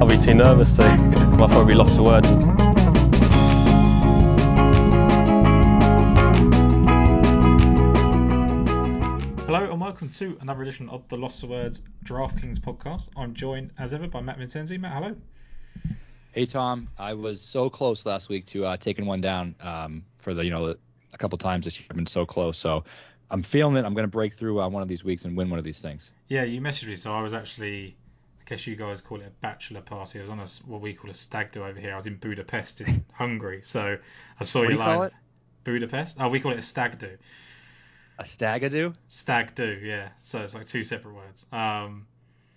I'll be too nervous to. I'll probably lost for words. Hello and welcome to another edition of the Lost for Words DraftKings podcast. I'm joined as ever by Matt Vincenzi. Matt, hello. Hey Tom, I was so close last week to uh, taking one down um, for the you know a couple times this year. I've been so close, so I'm feeling it. I'm going to break through uh, one of these weeks and win one of these things. Yeah, you messaged me, so I was actually, I guess you guys call it a bachelor party. I was on a, what we call a stag do over here. I was in Budapest in Hungary, so I saw What your you call line. it? Budapest. Oh, we call it a stag do. A stag do? Stag do, yeah. So it's like two separate words. Um,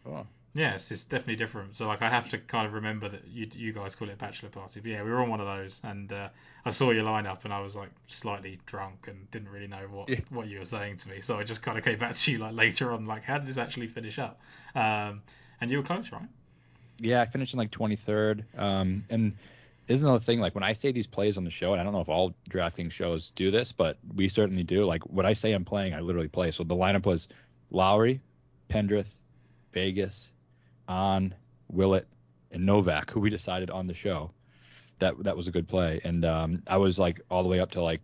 Oh. Yeah, it's, it's definitely different. So like I have to kind of remember that you you guys call it a bachelor party. But yeah, we were on one of those, and uh, I saw your lineup, and I was like slightly drunk and didn't really know what Yeah. what you were saying to me. So I just kind of came back to you like later on, like how did this actually finish up? Um, and you were close, right? Yeah, I finished in like 23rd. Um, and this is another thing. Like when I say these plays on the show, and I don't know if all drafting shows do this, but we certainly do. Like what I say I'm playing, I literally play. So the lineup was Lowry, Pendrith, Vegas, An, Willett, and Novak, who we decided on the show that that was a good play. And um, I was like all the way up to like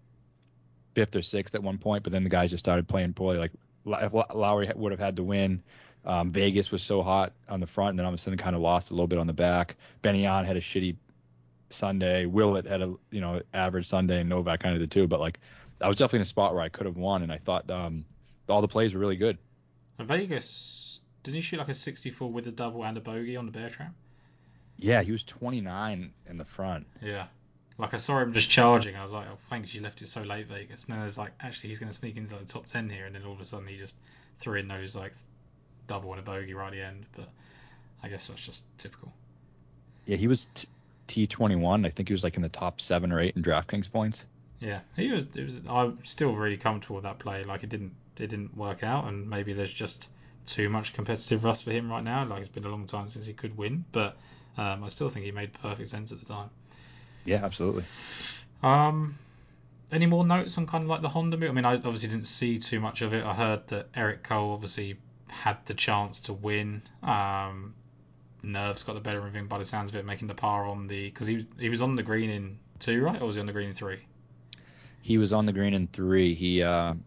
fifth or sixth at one point, but then the guys just started playing poorly. Like Lowry would have had to win. Um, Vegas was so hot on the front, and then all of a sudden kind of lost a little bit on the back. Benny An had a shitty Sunday. Willett had a you know average Sunday, and Novak kind of did too. But like I was definitely in a spot where I could have won, and I thought um, all the plays were really good. Vegas didn't he shoot like a 64 with a double and a bogey on the bear trap? Yeah, he was 29 in the front. Yeah. Like I saw him just charging. I was like, oh, thanks, you left it so late, Vegas. And then there's like, actually, he's going to sneak into the top ten here, and then all of a sudden he just threw in those like double and a bogey right at the end. But I guess that's just typical. Yeah, he was T21. I think he was like in the top seven or eight in DraftKings points. Yeah, he was. It was. I'm still really comfortable with that play. Like it didn't. It didn't work out, and maybe there's just too much competitive rust for him right now. Like it's been a long time since he could win, but um, I still think he made perfect sense at the time. Yeah, absolutely. Um, any more notes on kind of like the Honda move? I mean, I obviously didn't see too much of it. I heard that Eric Cole obviously had the chance to win. Um, nerves got the better of him by the sounds of it, making the par on the because he was he was on the green in two, right? Or was he on the green in three? He was on the green in three. He uh, he,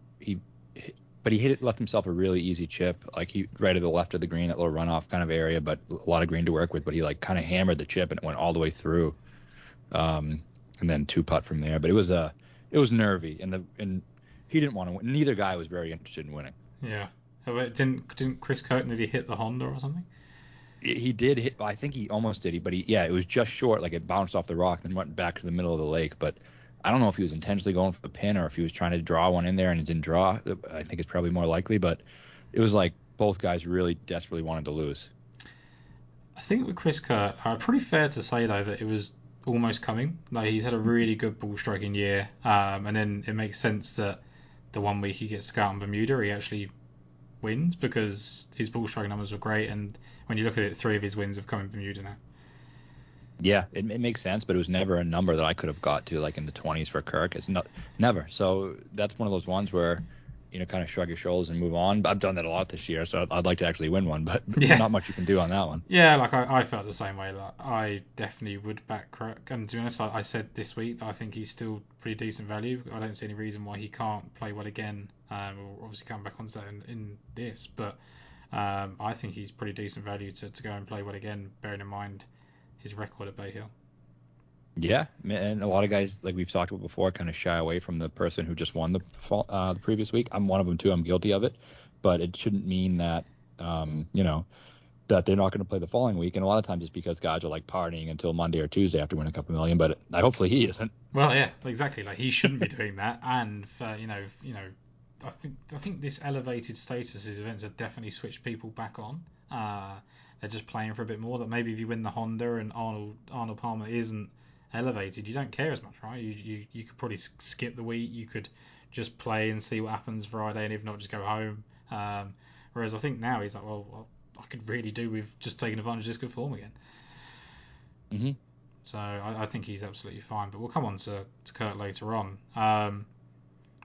but he hit it, left himself a really easy chip, like he right to the left of the green, that little runoff kind of area, but a lot of green to work with. But he like kind of hammered the chip and it went all the way through, um, and then two putt from there. But it was uh, it was nervy, and the and he didn't want to win. Neither guy was very interested in winning. Yeah. Didn't didn't Chris Curtin did he hit the Honda or something? He he did hit. I think he almost did. He, but he yeah, it was just short. Like it bounced off the rock, then went back to the middle of the lake. But I don't know if he was intentionally going for the pin or if he was trying to draw one in there and it didn't draw. I think it's probably more likely. But it was like both guys really desperately wanted to lose. I think with Chris Kirk, uh, pretty fair to say though that it was almost coming. Like he's had a really good ball striking year, um, and then it makes sense that the one week he gets to go out in Bermuda, he actually wins because his ball striking numbers were great. And when you look at it, three of his wins have come in Bermuda now. Yeah, it, it makes sense, but it was never a number that I could have got to like in the 20s for Kirk. It's not never. So that's one of those ones where you know kind of shrug your shoulders and move on. But I've done that a lot this year, so I'd, I'd like to actually win one, but Yeah. not much you can do on that one. Yeah, like I, I felt the same way. Like I definitely would back Kirk. And to be honest, I, I said this week that I think he's still pretty decent value. I don't see any reason why he can't play well again. Um, we'll obviously come back onto that in, in this, but um, I think he's pretty decent value to, to go and play well again, bearing in mind his record at Bay Hill. Yeah, and a lot of guys, like we've talked about before, kind of shy away from the person who just won the fall, uh, the previous week. I'm one of them too. I'm guilty of it, but it shouldn't mean that um, you know that they're not going to play the following week. And a lot of times it's because guys are like partying until Monday or Tuesday after winning a couple million. But I hopefully he isn't. Well, yeah, exactly. Like he shouldn't be doing that. And for, you know, you know, I think I think this elevated status events have definitely switched people back on. Uh, they're just playing for a bit more. That maybe if you win the Honda and Arnold Arnold Palmer isn't elevated, you don't care as much, right? You you, you could probably skip the week. You could just play and see what happens Friday, and if not, just go home. Um, whereas I think now he's like, well, I could really do with just taking advantage of this good form again. hmm So I, I think he's absolutely fine. But we'll come on to, to Kirk later on. Um,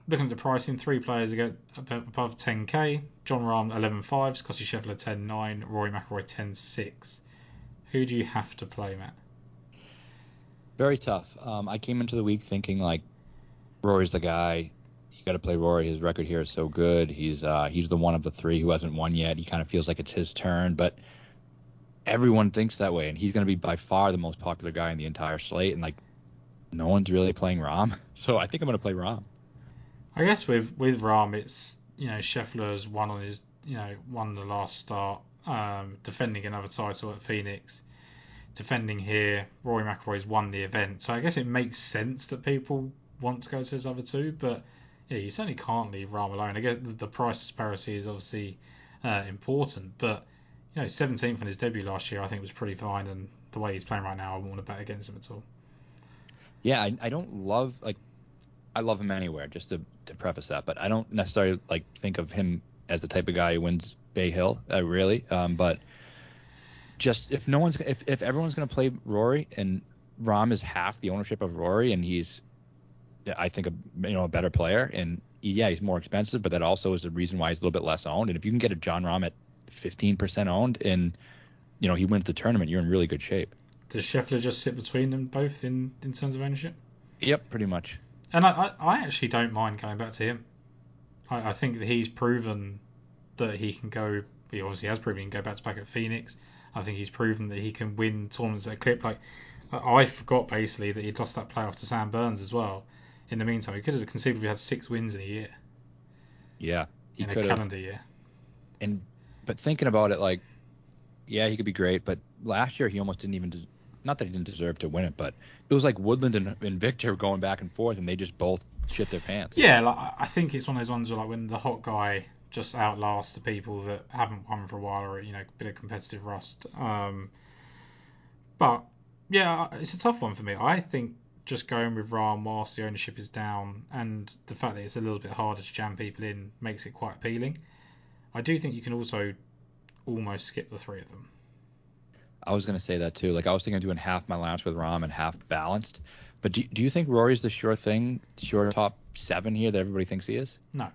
looking at the pricing, three players above 10k. Jon Rahm 11.5, Scotty Scheffler 10.9, Rory McIlroy 10.6. Who do you have to play, Matt? Very tough. Um, I came into the week thinking like Rory's the guy. You got to play Rory. His record here is so good. He's uh, he's the one of the three who hasn't won yet. He kind of feels like it's his turn, but everyone thinks that way, and he's going to be by far the most popular guy in the entire slate. And like, no one's really playing Rahm, so I think I'm going to play Rahm. I guess with with Rahm, it's you know Scheffler's won on his you know won the last start, um, defending another title at Phoenix defending here. Rory McIlroy's won the event, so I guess it makes sense that people want to go to his other two. But yeah, you certainly can't leave Rahm alone. I get the price disparity is obviously uh, important, but you know, 17th in his debut last year, I think was pretty fine, and the way he's playing right now, I wouldn't want to bet against him at all. Yeah, I, I don't love like I love him anywhere. Just to to preface that, but I don't necessarily like think of him as the type of guy who wins Bay Hill, uh, really. Um, but just if no one's if, if everyone's going to play Rory and Rahm is half the ownership of Rory and he's I think a you know a better player and yeah he's more expensive but that also is the reason why he's a little bit less owned and if you can get a Jon Rahm at 15% owned and you know he wins the tournament you're in really good shape. Does Scheffler just sit between them both in in terms of ownership? Yep, pretty much. And I I, I actually don't mind going back to him. I, I think that he's proven that he can go. He obviously has proven he can go back to back at Phoenix. I think he's proven that he can win tournaments at a clip. Like I forgot basically that he'd lost that playoff to Sam Burns as well. In the meantime, he could have conceivably had six wins in a year. Yeah, he in a calendar year. And but thinking about it, like, yeah, he could be great, but last year he almost didn't even. Not that he didn't deserve to win it, but it was like Woodland and, and Viktor going back and forth, and they just both shit their pants. Yeah, like, I think it's one of those ones where like when the hot guy just outlasts the people that haven't won for a while or you know a bit of competitive rust. Um, but yeah, it's a tough one for me. I think just going with Rahm whilst the ownership is down and the fact that it's a little bit harder to jam people in makes it quite appealing. I do think you can also almost skip the three of them. I was going to say that too. Like I was thinking of doing half my lineups with Rahm and half balanced. But do, do you think Rory's the sure thing, sure top seven here that everybody thinks he is? No.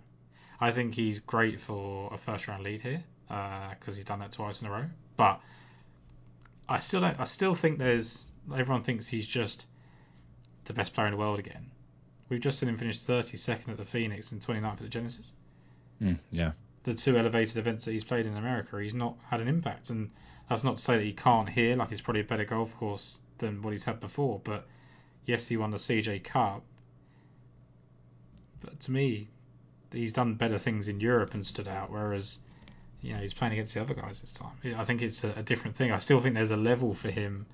I think he's great for a first round lead here because uh, he's done that twice in a row. But I still don't. I still think there's. Everyone thinks he's just the best player in the world again. We've just seen him finish 32nd at the Phoenix and 29th at the Genesis. Mm, yeah. The two elevated events that he's played in America, he's not had an impact. And that's not to say that he can't here. Like, it's probably a better golf course than what he's had before. But yes, he won the CJ Cup. But to me, he's done better things in Europe and stood out, whereas you know he's playing against the other guys this time. I think it's a, a different thing. I still think there's a level for him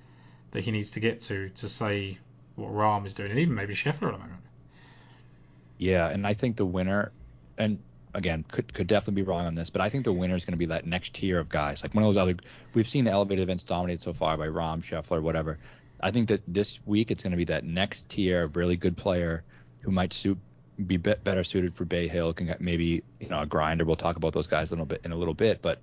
that he needs to get to to say what Rahm is doing, and even maybe Scheffler at the moment. Yeah, and I think the winner, and again, could could definitely be wrong on this, but I think the winner is going to be that next tier of guys, like one of those other. We've seen the elevated events dominated so far by Rahm, Scheffler, whatever. I think that this week it's going to be that next tier of really good player who might suit be better suited for Bay Hill. Can get maybe you know a grinder. We'll talk about those guys a little bit in a little bit. But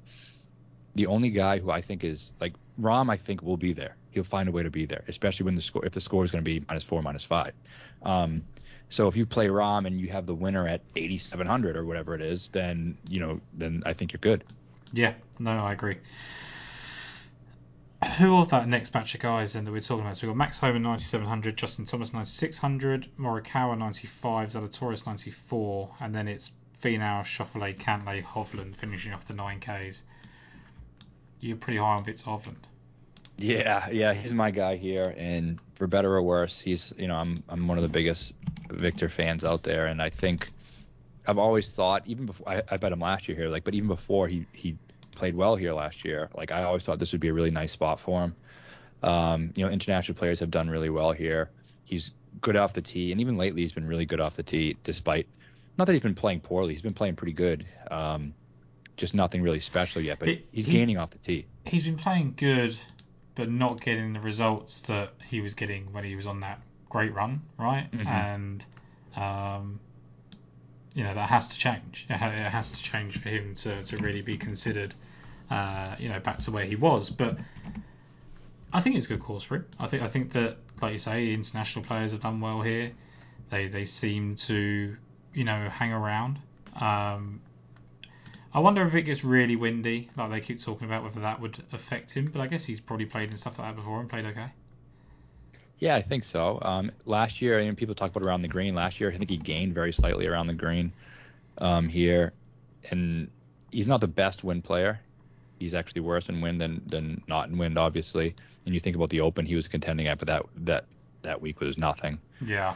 the only guy who I think is like Rahm, I think will be there. He'll find a way to be there, especially when the score if the score is going to be minus four, minus five. Um, so if you play Rahm and you have the winner at 8,700 or whatever it is, then you know then I think you're good. Yeah, no, I agree who are that next batch of guys then that we're talking about? So we've got Max Homa 9700, Justin Thomas 9600, Morikawa 95, Zalatoris 94, and then it's Finau, Schauffele, Cantlay, Hovland finishing off the 9Ks. You're pretty high on Fitz Hovland. Yeah, yeah, he's my guy here, and for better or worse, he's you know I'm I'm one of the biggest Victor fans out there, and I think I've always thought even before I, I bet him last year here, like but even before he he played well here last year. Like I always thought this would be a really nice spot for him. Um, you know, international players have done really well here. He's good off the tee, and even lately he's been really good off the tee, despite not that he's been playing poorly. He's been playing pretty good. Um, just nothing really special yet, but he's he, gaining off the tee. He's been playing good, but not getting the results that he was getting when he was on that great run, right? Mm-hmm. And um, you know that has to change. It has to change for him to, to really be considered uh, you know, back to where he was. But I think it's a good course for him. I think I think that, like you say, international players have done well here. They they seem to, you know, hang around. Um, I wonder if it gets really windy, like they keep talking about, whether that would affect him. But I guess he's probably played in stuff like that before and played okay. Yeah, I think so. Um, last year, I know, people talk about around the green. Last year, I think he gained very slightly around the green um, here, and he's not the best wind player. He's actually worse in wind than than not in wind, obviously. And you think about the Open he was contending at, but that that that week was nothing. Yeah.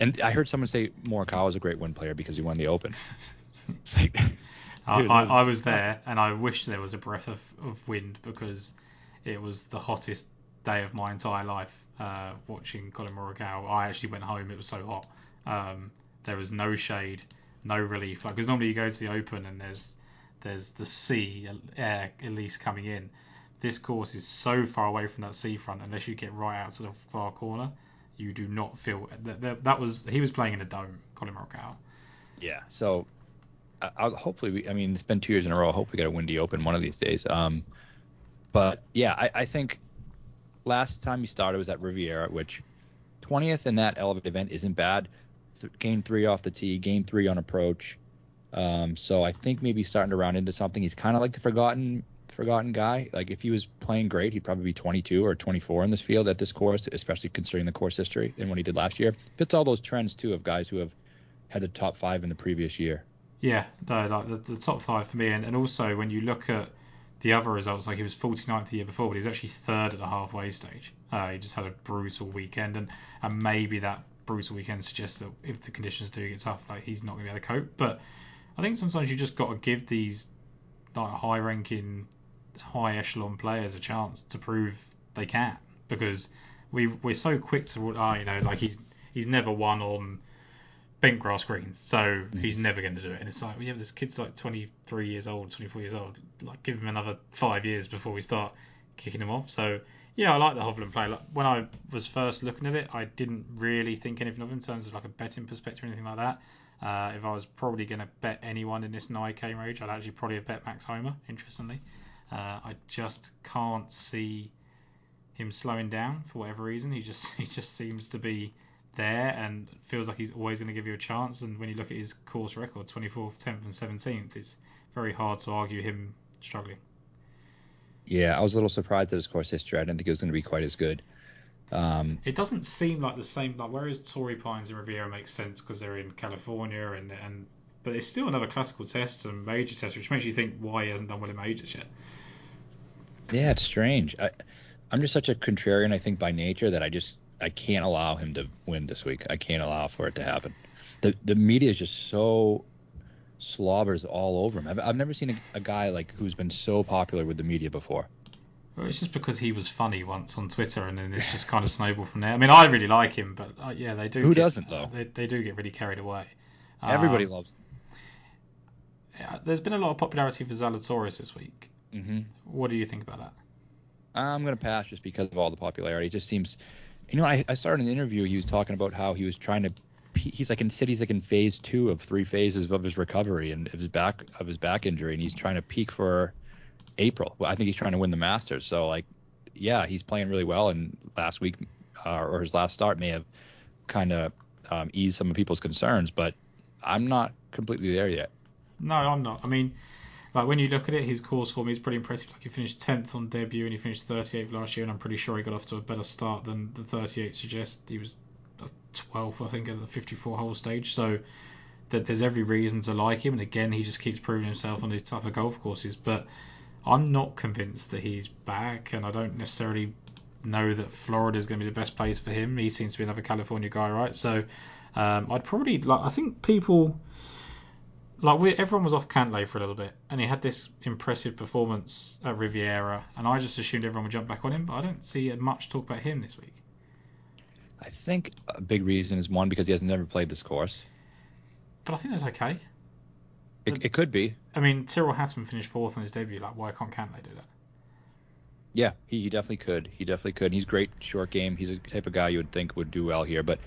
And I heard someone say Morikawa is a great wind player because he won the Open. like, I, I, I was there, and I wish there was a breath of, of wind because it was the hottest day of my entire life uh, watching Collin Morikawa. I actually went home; it was so hot. Um, there was no shade, no relief. Like because normally you go to the Open and there's there's the sea air at least coming in. This course is so far away from that seafront. Unless you get right out to the far corner, you do not feel that. That, that was he was playing in a dome, Collin Morikawa. Yeah. So I'll hopefully we, I mean it's been two years in a row. I hope we get a windy open one of these days. Um, but yeah, I, I think last time he started was at Riviera, which 20th in that elevated event isn't bad. Th- Game three off the tee, game three on approach. Um, so I think maybe starting to round into something. He's kind of like the forgotten forgotten guy. Like if he was playing great, he'd probably be 22 or 24 in this field at this course, especially considering the course history and what he did last year. Fits all those trends too of guys who have had the top five in the previous year. Yeah, no, like the, the top five for me, and, and also when you look at the other results, like he was 49th the year before, but he was actually third at the halfway stage. Uh, he just had a brutal weekend, and, and maybe that brutal weekend suggests that if the conditions do get tough, like he's not going to be able to cope. But I think sometimes you just got to give these like high-ranking, high echelon players a chance to prove they can, because we we're so quick to, oh, you know, like he's he's never won on bent grass greens, so he's never going to do it. And it's like, Well yeah, this kid's like 23 years old, 24 years old. Like, give him another five years before we start kicking him off. So, yeah, I like the Hovland play. Like, when I was first looking at it, I didn't really think anything of him in terms of like a betting perspective or anything like that. Uh, if I was probably going to bet anyone in this 9k range, I'd actually probably have bet Max Homa, interestingly. Uh, I just can't see him slowing down for whatever reason. He just he just seems to be there and feels like he's always going to give you a chance. And when you look at his course record, 24th, 10th, and 17th, it's very hard to argue him struggling. Yeah, I was a little surprised at his course history. I didn't think it was going to be quite as good. Um, It doesn't seem like the same. Like whereas Torrey Pines and Riviera makes sense because they're in California and and but it's still another classical test and major test, which makes you think why he hasn't done well in majors yet. yeah, it's strange. I, I'm just such a contrarian, I think, by nature that I just I can't allow him to win this week. I can't allow for it to happen. The the media is just so slobbers all over him. I've, I've never seen a, a guy like who's been so popular with the media before. Well, it's just because he was funny once on Twitter, and then it's just kind of snowballed from there. I mean, I really like him, but uh, yeah, they do. Who get- doesn't, though? They, they do get really carried away. Everybody Um, loves. yeah, there's been a lot of popularity for Zalatoris this week. hmm What do you think about that? I'm gonna pass just because of all the popularity. It just seems, you know, I, I started an interview. He was talking about how he was trying to. He's like in cities like in phase two of three phases of his recovery and of his back of his back injury, and he's trying to peak for April. Well, I think he's trying to win the Masters. So like, yeah, he's playing really well. And last week uh, or his last start may have kind of um, eased some of people's concerns, but I'm not completely there yet. No, I'm not. I mean, like when you look at it, his course form is pretty impressive. Like he finished 10th on debut and he finished 38th last year, and I'm pretty sure he got off to a better start than the 38 suggests. He was uh, 12th, I think, at the 54 hole stage. So that there's every reason to like him. And again, he just keeps proving himself on these tougher golf courses. But I'm not convinced that he's back, and I don't necessarily know that Florida is going to be the best place for him. He seems to be another California guy, right? So um, I'd probably like. I think people like we everyone was off Cantlay for a little bit, and he had this impressive performance at Riviera, and I just assumed everyone would jump back on him, but I don't see much talk about him this week. I think a big reason is one because he has never played this course. But I think that's okay. It, it could be. I mean, Tyrrell Hatton finished fourth on his debut. Like, why can't Cantlay do that? Yeah, he, he definitely could. He definitely could. He's great short game. He's a type of guy you would think would do well here, but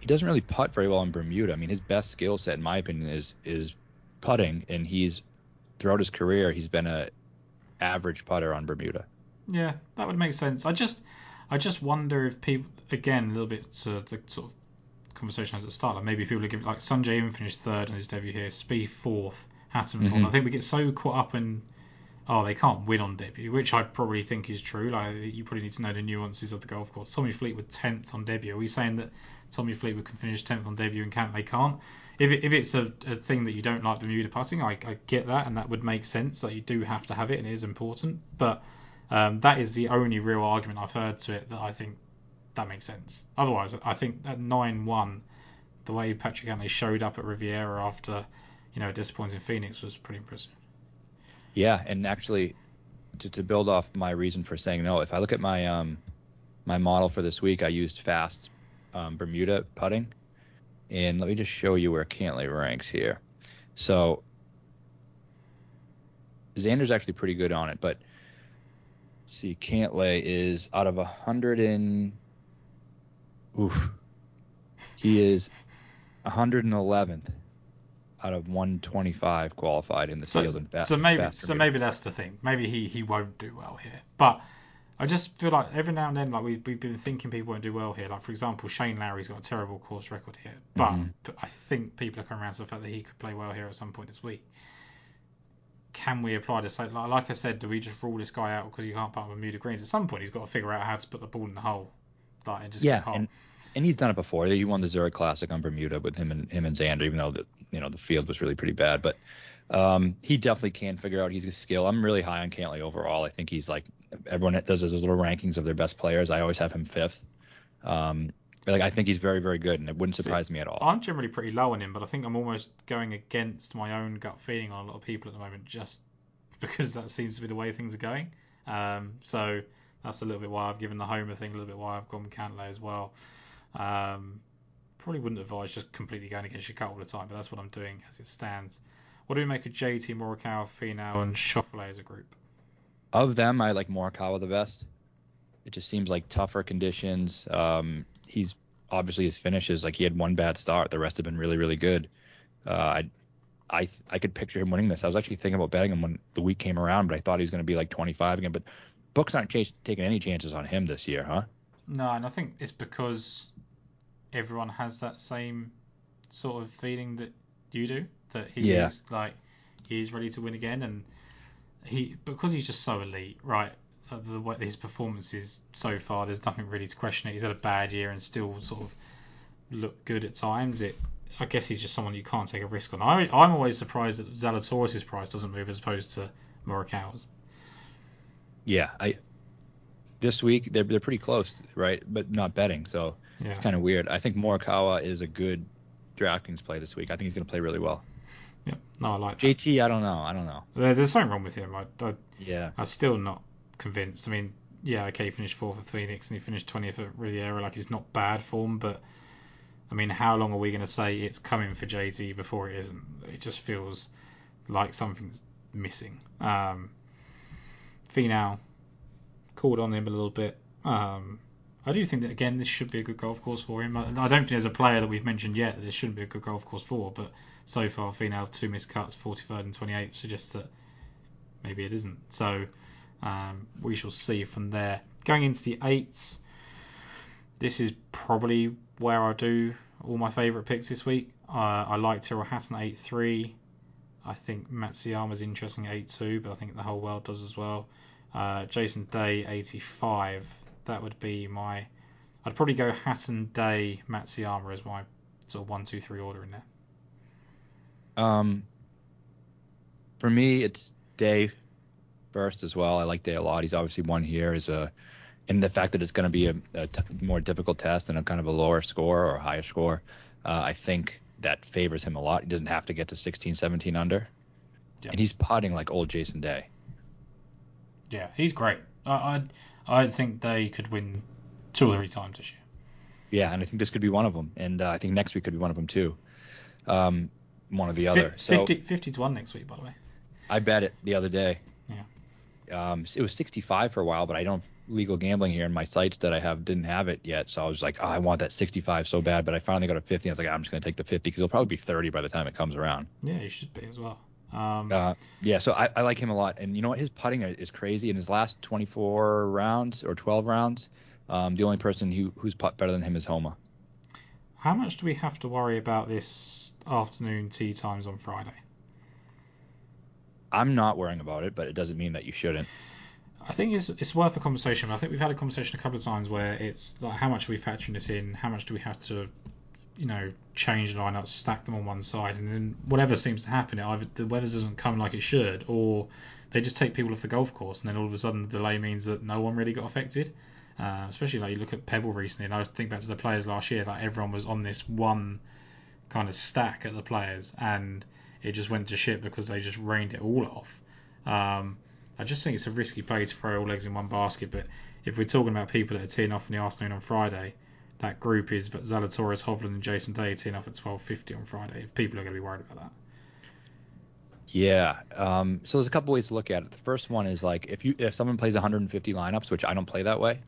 he doesn't really putt very well in Bermuda. I mean, his best skill set, in my opinion, is is putting, and he's throughout his career he's been a average putter on Bermuda. Yeah, that would make sense. I just, I just wonder if people, again, a little bit to, to sort of conversation at the start. Like maybe people are giving like Sungjae Im finished third on his debut here, Spieth fourth, Hatton fourth. Mhm. I think we get so caught up in oh they can't win on debut, which I probably think is true. Like you probably need to know the nuances of the golf course. Tommy Fleetwood tenth on debut. Are we saying that Tommy Fleetwood can finish tenth on debut and can't they can't? If, it, if it's a, a thing that you don't like Bermuda putting, I, I get that, and that would make sense. Like you do have to have it, and it is important. But um, that is the only real argument I've heard to it that I think that makes sense. Otherwise, I think at nine one, the way Patrick Cantlay showed up at Riviera after you know disappointing Phoenix was pretty impressive. Yeah, and actually, to, to build off my reason for saying no, if I look at my um my model for this week, I used fast um, Bermuda putting, and let me just show you where Cantlay ranks here. So Xander's actually pretty good on it, but see, Cantlay is out of a hundred and oof, he is 111th out of 125 qualified in the So, field. in fast, so maybe so maybe that's the thing. Maybe he, he won't do well here. But I just feel like every now and then, like we've, we've been thinking people won't do well here. Like for example, Shane Lowry's got a terrible course record here, but, but I think people are coming around to the fact that he could play well here at some point this week. Can we apply this? Like, like I said, do we just rule this guy out because he can't putt on Bermuda greens? At some point, he's got to figure out how to put the ball in the hole, like and just yeah, and, and he's done it before. He won the Zurich Classic on Bermuda with him and him and Xander, even though the you know the field was really pretty bad. But um, he definitely can figure out he's a skill. I'm really high on Cantlay overall. I think he's like everyone does those little rankings of their best players. I always have him fifth. Um, like I think he's very very good, and it wouldn't See, surprise me at all. I'm generally pretty low on him, but I think I'm almost going against my own gut feeling on a lot of people at the moment, just because that seems to be the way things are going. Um, so that's a little bit why I've given the Homa thing, a little bit why I've gone Cantlay as well. Um, probably wouldn't advise just completely going against your cut all the time, but that's what I'm doing as it stands. What do we make of JT, Morikawa, Finau, and Schauffele as a group? Of them, I like Morikawa the best. It just seems like tougher conditions. Um, he's obviously his finishes like he had one bad start. The rest have been really really good. Uh, I I I could picture him winning this. I was actually thinking about betting him when the week came around, but I thought he was going to be like 25 again. But books aren't ch- taking any chances on him this year, huh? No, and I think it's because everyone has that same sort of feeling that you do that he Yeah. is like he's ready to win again, and he because he's just so elite, right? The way his performances so far, there's nothing really to question it. He's had a bad year and still sort of look good at times. It, I guess he's just someone you can't take a risk on. I, I'm always surprised that Zalatoris' price doesn't move as opposed to Morikawa's. Yeah, I this week they're they're pretty close, right? But not betting, so Yeah. it's kind of weird. I think Morikawa is a good DraftKings play this week. I think he's going to play really well. Yeah, no, I like that. JT, I don't know. I don't know. There, there's something wrong with him. I, I, Yeah. I'm still not convinced. I mean, yeah, okay, he finished fourth at Phoenix and he finished 20th at Riviera. Like, it's not bad form, but I mean, how long are we going to say it's coming for JT before it isn't? It just feels like something's missing. Um, Finau called on him a little bit. Um, I do think that again, this should be a good golf course for him. I, I don't think there's a player that we've mentioned yet that this shouldn't be a good golf course for, but so far, two missed cuts, 43rd and 28th suggests that maybe it isn't. So um, we shall see from there. Going into the eights, this is probably where I do all my favourite picks this week. Uh, I like Tyrrell Hatton at 8-3. I think Matsuyama's interesting at 8-2, but I think the whole world does as well. Uh, Jason Day 85. That would be my. I'd probably go Hatton, Day, Matsuyama as my sort of one, two, three order in there. Um, for me, it's Day first as well. I like Day a lot. He's obviously won here as a, and the fact that it's going to be a, a t- more difficult test and a kind of a lower score or a higher score, uh, I think that favors him a lot. He doesn't have to get to 16, 17 under, Yeah. and he's potting like old Jason Day. Yeah, he's great. I I, I think they could win two or three times this year. Yeah, and I think this could be one of them, and uh, I think next week could be one of them too. Um, one or the other. Fif- So 50, 50 to 1 next week, by the way. I bet it the other day. Yeah. Um, it was 65 for a while, but I don't legal gambling here, and my sites that I have didn't have it yet. So I was like, oh, I want that 65 so bad, but I finally got a 50. I was like, I'm just gonna take the 50 because it'll probably be 30 by the time it comes around. Yeah, you should be as well. Um, Uh, yeah, so I, I like him a lot, and you know what? His putting is crazy. In his last 24 rounds or 12 rounds, um, the only person who who's putt better than him is Homa. How much do we have to worry about this afternoon tee times on Friday? I'm not worrying about it, but it doesn't mean that you shouldn't. I think it's it's worth a conversation. I think we've had a conversation a couple of times where it's like how much are we factoring this in? How much do we have to, you know, change the lineups, stack them on one side, and then whatever seems to happen, either the weather doesn't come like it should, or they just take people off the golf course, and then all of a sudden the delay means that no one really got affected. Uh, especially like you look at Pebble recently, and I think back to the players last year, like everyone was on this one kind of stack at the players, and it just went to shit because they just rained it all off. Um, I just think it's a risky play to throw all eggs in one basket. But if we're talking about people that are teeing off in the afternoon on Friday, that group is Zalatoris, Hovland, and Jason Day teeing off at 12:50 on Friday. If people are going to be worried about that. Yeah. Um, so there's a couple ways to look at it. The first one is like if you if someone plays 150 lineups, which I don't play that way,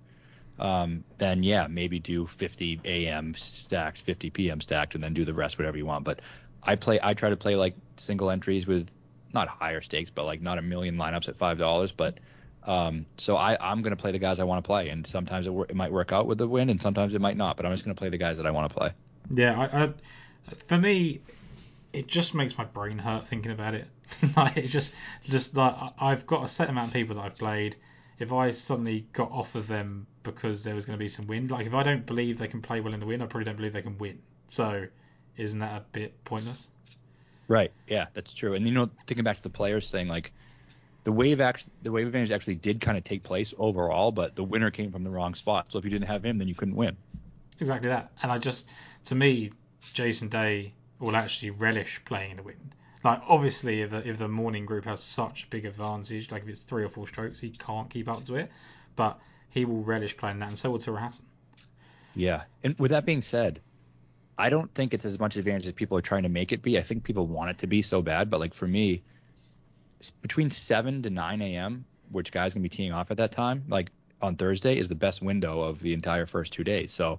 um, then yeah, maybe do 50 a.m. stacked, 50 p.m. stacked, and then do the rest whatever you want. But I play I try to play like single entries with not higher stakes, but like not a million lineups at five dollars. But um, so I I'm gonna play the guys I want to play, and sometimes it, it might work out with the win, and sometimes it might not. But I'm just gonna play the guys that I want to play. Yeah, I, I, for me, it just makes my brain hurt thinking about it. like it just just like I've got a set amount of people that I've played. If I suddenly got off of them because there was going to be some wind, like if I don't believe they can play well in the wind, I probably don't believe they can win. So, isn't that a bit pointless? Right. Yeah, that's true. And you know, thinking back to the players thing, like the wave actually, the wave advantage actually did kind of take place overall, but the winner came from the wrong spot. So if you didn't have him, then you couldn't win. Exactly that. And I just, to me, Jason Day will actually relish playing in the wind. Like obviously, if the if the morning group has such big advantage, like if it's three or four strokes, he can't keep up to it. But he will relish playing that, and so will Tyrrell. Yeah. And with that being said, I don't think it's as much advantage as people are trying to make it be. I think people want it to be so bad, but like for me, between 7 to 9 a.m., which guys gonna be teeing off at that time, like on Thursday, is the best window of the entire first two days. So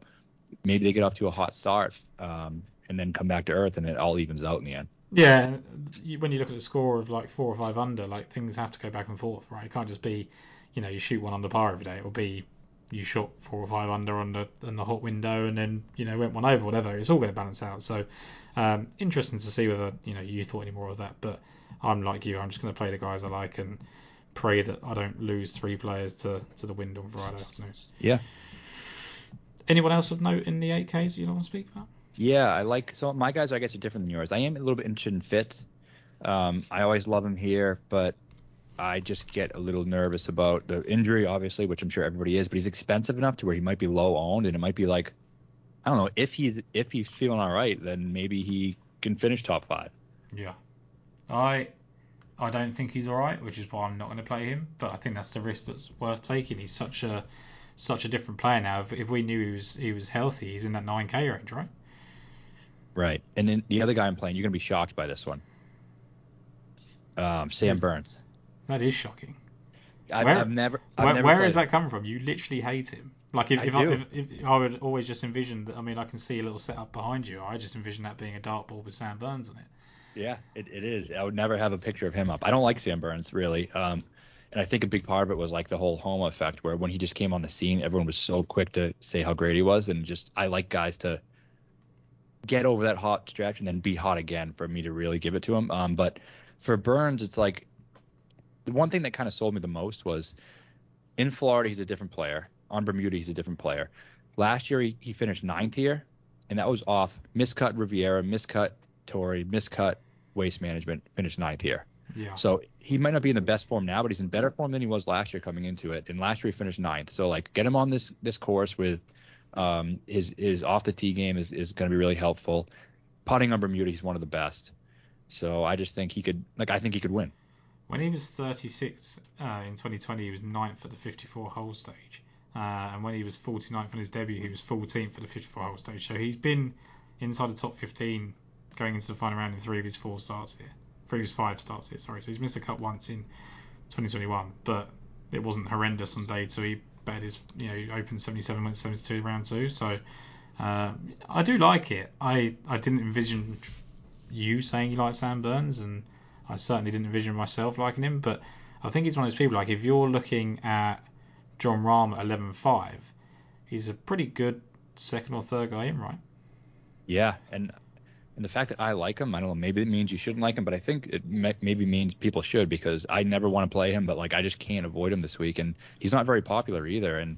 maybe they get off to a hot start um, and then come back to earth, and it all evens out in the end. Yeah, when you look at a score of like four or five under, like things have to go back and forth, right? It can't just be, you know, you shoot one under par every day. It'll be you shot four or five under on the on the hot window and then you know went one over, whatever. It's all going to balance out. So um, interesting to see whether you know you thought any more of that. But I'm like you, I'm just going to play the guys I like and pray that I don't lose three players to to the wind on Friday afternoon. Yeah. Anyone else of note in the 8Ks you don't want to speak about? Yeah, I like so my guys I guess are different than yours. I am a little bit interested in Fitz. Um, I always love him here, but I just get a little nervous about the injury, obviously, which I'm sure everybody is. But he's expensive enough to where he might be low owned, and it might be like, I don't know, if he if he's feeling all right, then maybe he can finish top five. Yeah, I I don't think he's all right, which is why I'm not going to play him. But I think that's the risk that's worth taking. He's such a such a different player now. If, if we knew he was he was healthy, he's in that 9k range, right? Right. And then the other guy I'm playing, you're gonna be shocked by this one. Um, Sam Burns. That is shocking. I, Where- I've never. I've Where, never where that coming from? You literally hate him. Like if I if I, if, if I would always just envision that. I mean, I can see a little setup behind you. I just envision that being a dartboard with Sam Burns on it. Yeah, it, it is. I would never have a picture of him up. I don't like Sam Burns really. Um, and I think a big part of it was like the whole home effect, where when he just came on the scene, everyone was so quick to say how great he was, and just I like guys to get over that hot stretch and then be hot again for me to really give it to him. Um, but for Burns, it's like the one thing that kind of sold me the most was in Florida he's a different player. On Bermuda he's a different player. Last year he, he finished ninth here, and that was off miscut Riviera, miscut Torrey, miscut Waste Management, finished ninth here. Yeah. So he might not be in the best form now, but he's in better form than he was last year coming into it. And last year he finished ninth. So like get him on this this course with um, his his off the tee game is is going to be really helpful. Putting on Bermuda, he's one of the best. So I just think he could like I think he could win. When he was 36 uh, in 2020, he was ninth at the 54 hole stage. Uh, and when he was 49th on his debut, he was 14th for the 54 hole stage. So he's been inside the top 15 going into the final round in three of his four starts here. Three of his five starts here, sorry. So he's missed a cut once in 2021, but it wasn't horrendous on day two. He bet his, you know, he opened 77, went 72 round two. So uh, I do like it. I, I didn't envision you saying you like Sam Burns, and I certainly didn't envision myself liking him. But I think he's one of those people. Like if you're looking at Jon Rahm at 11.5, he's a pretty good second or third guy in, right? Yeah, and and the fact that I like him, I don't know, maybe it means you shouldn't like him, but I think it may, maybe means people should because I never want to play him, but like I just can't avoid him this week, and he's not very popular either. And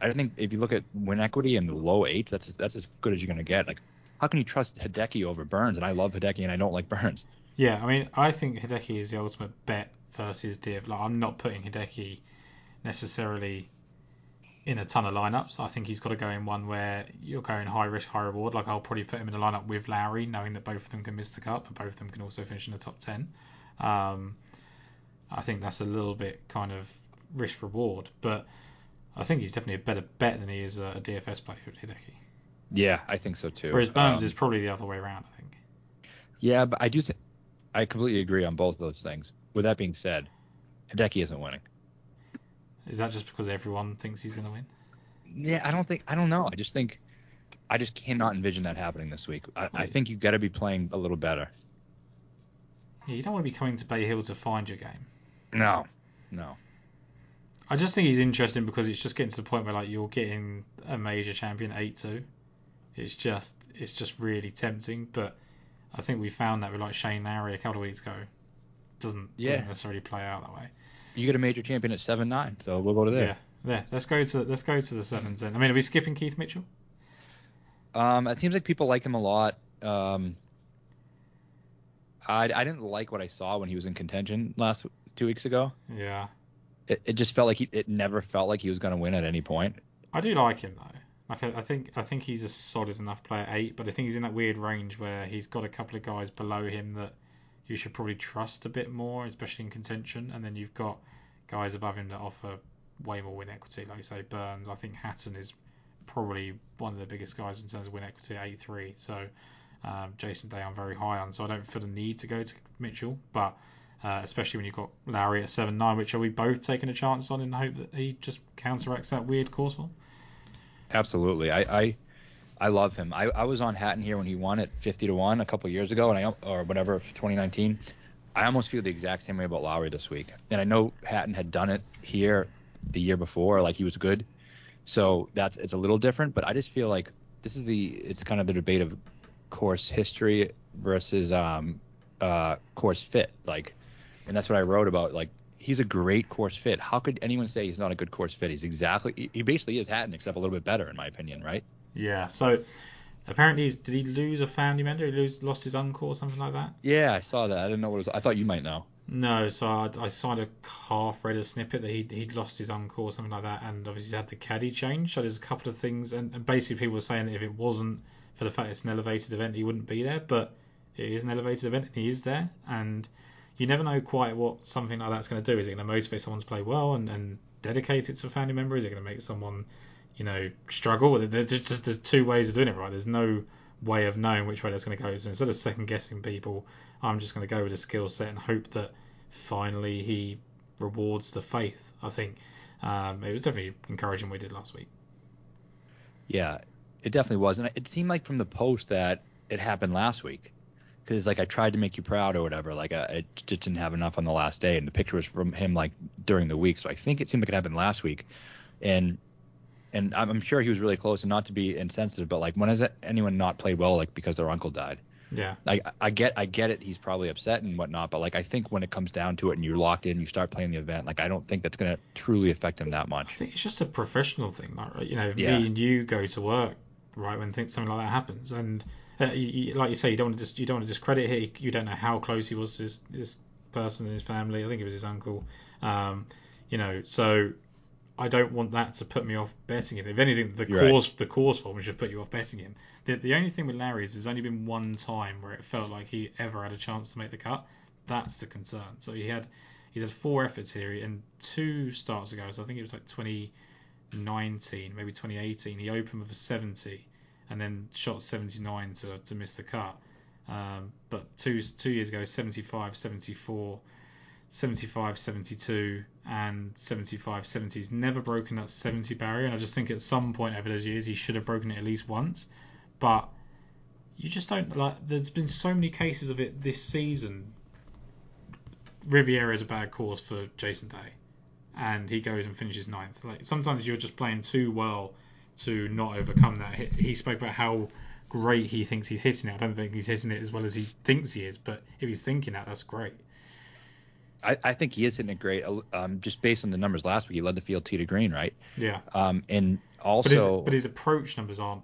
I think if you look at win equity and the low eights, that's that's as good as you're gonna get. Like, how can you trust Hideki over Burns? And I love Hideki, and I don't like Burns. Yeah, I mean, I think Hideki is the ultimate bet versus Div. Like, I'm not putting Hideki necessarily in a ton of lineups. I think he's got to go in one where you're going high risk, high reward. Like I'll probably put him in a lineup with Lowry, knowing that both of them can miss the cut, but both of them can also finish in the top ten. Um, I think that's a little bit kind of risk reward, but I think he's definitely a better bet than he is a DFS player Hideki. Yeah, I think so too. Whereas Burns Um, is probably the other way around. I think. Yeah, but I do think I completely agree on both of those things. With that being said, Hideki isn't winning. Is that just because everyone thinks he's going to win? Yeah, I don't think I don't know. I just think I just cannot envision that happening this week. I, I think you've got to be playing a little better. Yeah, you don't want to be coming to Bay Hill to find your game. No, no. I just think he's interesting because it's just getting to the point where like you're getting a major champion eight two. It's just it's just really tempting, but I think we found that with like Shane Lowry a couple of weeks ago. Doesn't Yeah. doesn't necessarily play out that way. You get a major champion at seven nine, so we'll go to there. Yeah. Yeah. Let's go to let's go to the sevens then. I mean, are we skipping Keith Mitchell? Um, it seems like people like him a lot. Um, I I didn't like what I saw when he was in contention last two weeks ago. Yeah. It, it just felt like he it never felt like he was going to win at any point. I do like him though. Like I, I think I think he's a solid enough player eight, but I think he's in that weird range where he's got a couple of guys below him that you should probably trust a bit more, especially in contention, and then you've got guys above him that offer way more win equity, like you say Burns. I think Hatton is probably one of the biggest guys in terms of win equity eight three. So um, Jason Day I'm very high on, so I don't feel the need to go to Mitchell, but. Uh, especially when you've got Lowry at seven nine, which are we both taking a chance on in the hope that he just counteracts that weird course? Absolutely. I, I I love him. I, I was on Hatton here when he won at 50 to 1 a couple years ago and I or whatever 2019. I almost feel the exact same way about Lowry this week. And I know Hatton had done it here the year before like he was good. So that's it's a little different, but I just feel like this is the it's kind of the debate of course history versus um uh course fit like and that's what I wrote about like he's a great course fit. How could anyone say he's not a good course fit? He's exactly he- he basically is Hatton except a little bit better in my opinion, right? Yeah. So apparently, he's, did he lose a family member? He lose, lost his uncle or something like that? Yeah, I saw that. I didn't know what it was. I thought you might know. No. So I, I signed a half read a snippet that he he'd lost his uncle or something like that, and obviously he's had the caddy change. So there's a couple of things, and, and basically people were saying that if it wasn't for the fact it's an elevated event, he wouldn't be there. But it is an elevated event, and he is there, and you never know quite what something like that's going to do. Is it going to motivate someone to play well and, and dedicate it to a family member? Is it going to make someone, you know, struggle? There's just, just there's two ways of doing it, right? There's no way of knowing which way that's going to go. So instead of second guessing people, I'm just going to go with a skill set and hope that finally he rewards the faith. I think um, it was definitely encouraging what we did last week. Yeah, it definitely was, and it seemed like from the post that it happened last week, because like I tried to make you proud or whatever. Like I, I just didn't have enough on the last day, and the picture was from him like during the week. So I think it seemed like it happened last week, and and I'm I'm sure he was really close, and not to be insensitive, but like when has anyone not played well like because their uncle died? Yeah, Like I get I get it, he's probably upset and whatnot, but like I think when it comes down to it and you're locked in, you start playing the event, like I don't think that's gonna truly affect him that much. I think it's just a professional thing. Like, you know, Yeah. me and you go to work, right, when things, something like that happens, and uh, you, you, like you say, you don't want to dis- you don't want to discredit it. You don't know how close he was to this, this person and his family. I think it was his uncle. Um, you know, so I don't want that to put me off betting him. If anything, the You're right. course the course form should put you off betting him. The the only thing with Lowry is there's only been one time where it felt like he ever had a chance to make the cut. That's the concern. So he had he's had four efforts here, and two starts ago. So I think it was like 2019, maybe 2018. He opened with a 70, and then shot 79 to to miss the cut. Um, but two two years ago, 75, 74. 75, 72, and 75, 70. He's never broken that 70 barrier, and I just think at some point over those years he should have broken it at least once. But you just don't like. There's been so many cases of it this season. Riviera is a bad course for Jason Day, and he goes and finishes ninth. Like sometimes you're just playing too well to not overcome that. He spoke about how great he thinks he's hitting it. I don't think he's hitting it as well as he thinks he is, but if he's thinking that, that's great. I, I think he is hitting it great. Um, just based on the numbers last week, he led the field tee to green, right? Yeah. Um, and also, But his, but his approach numbers aren't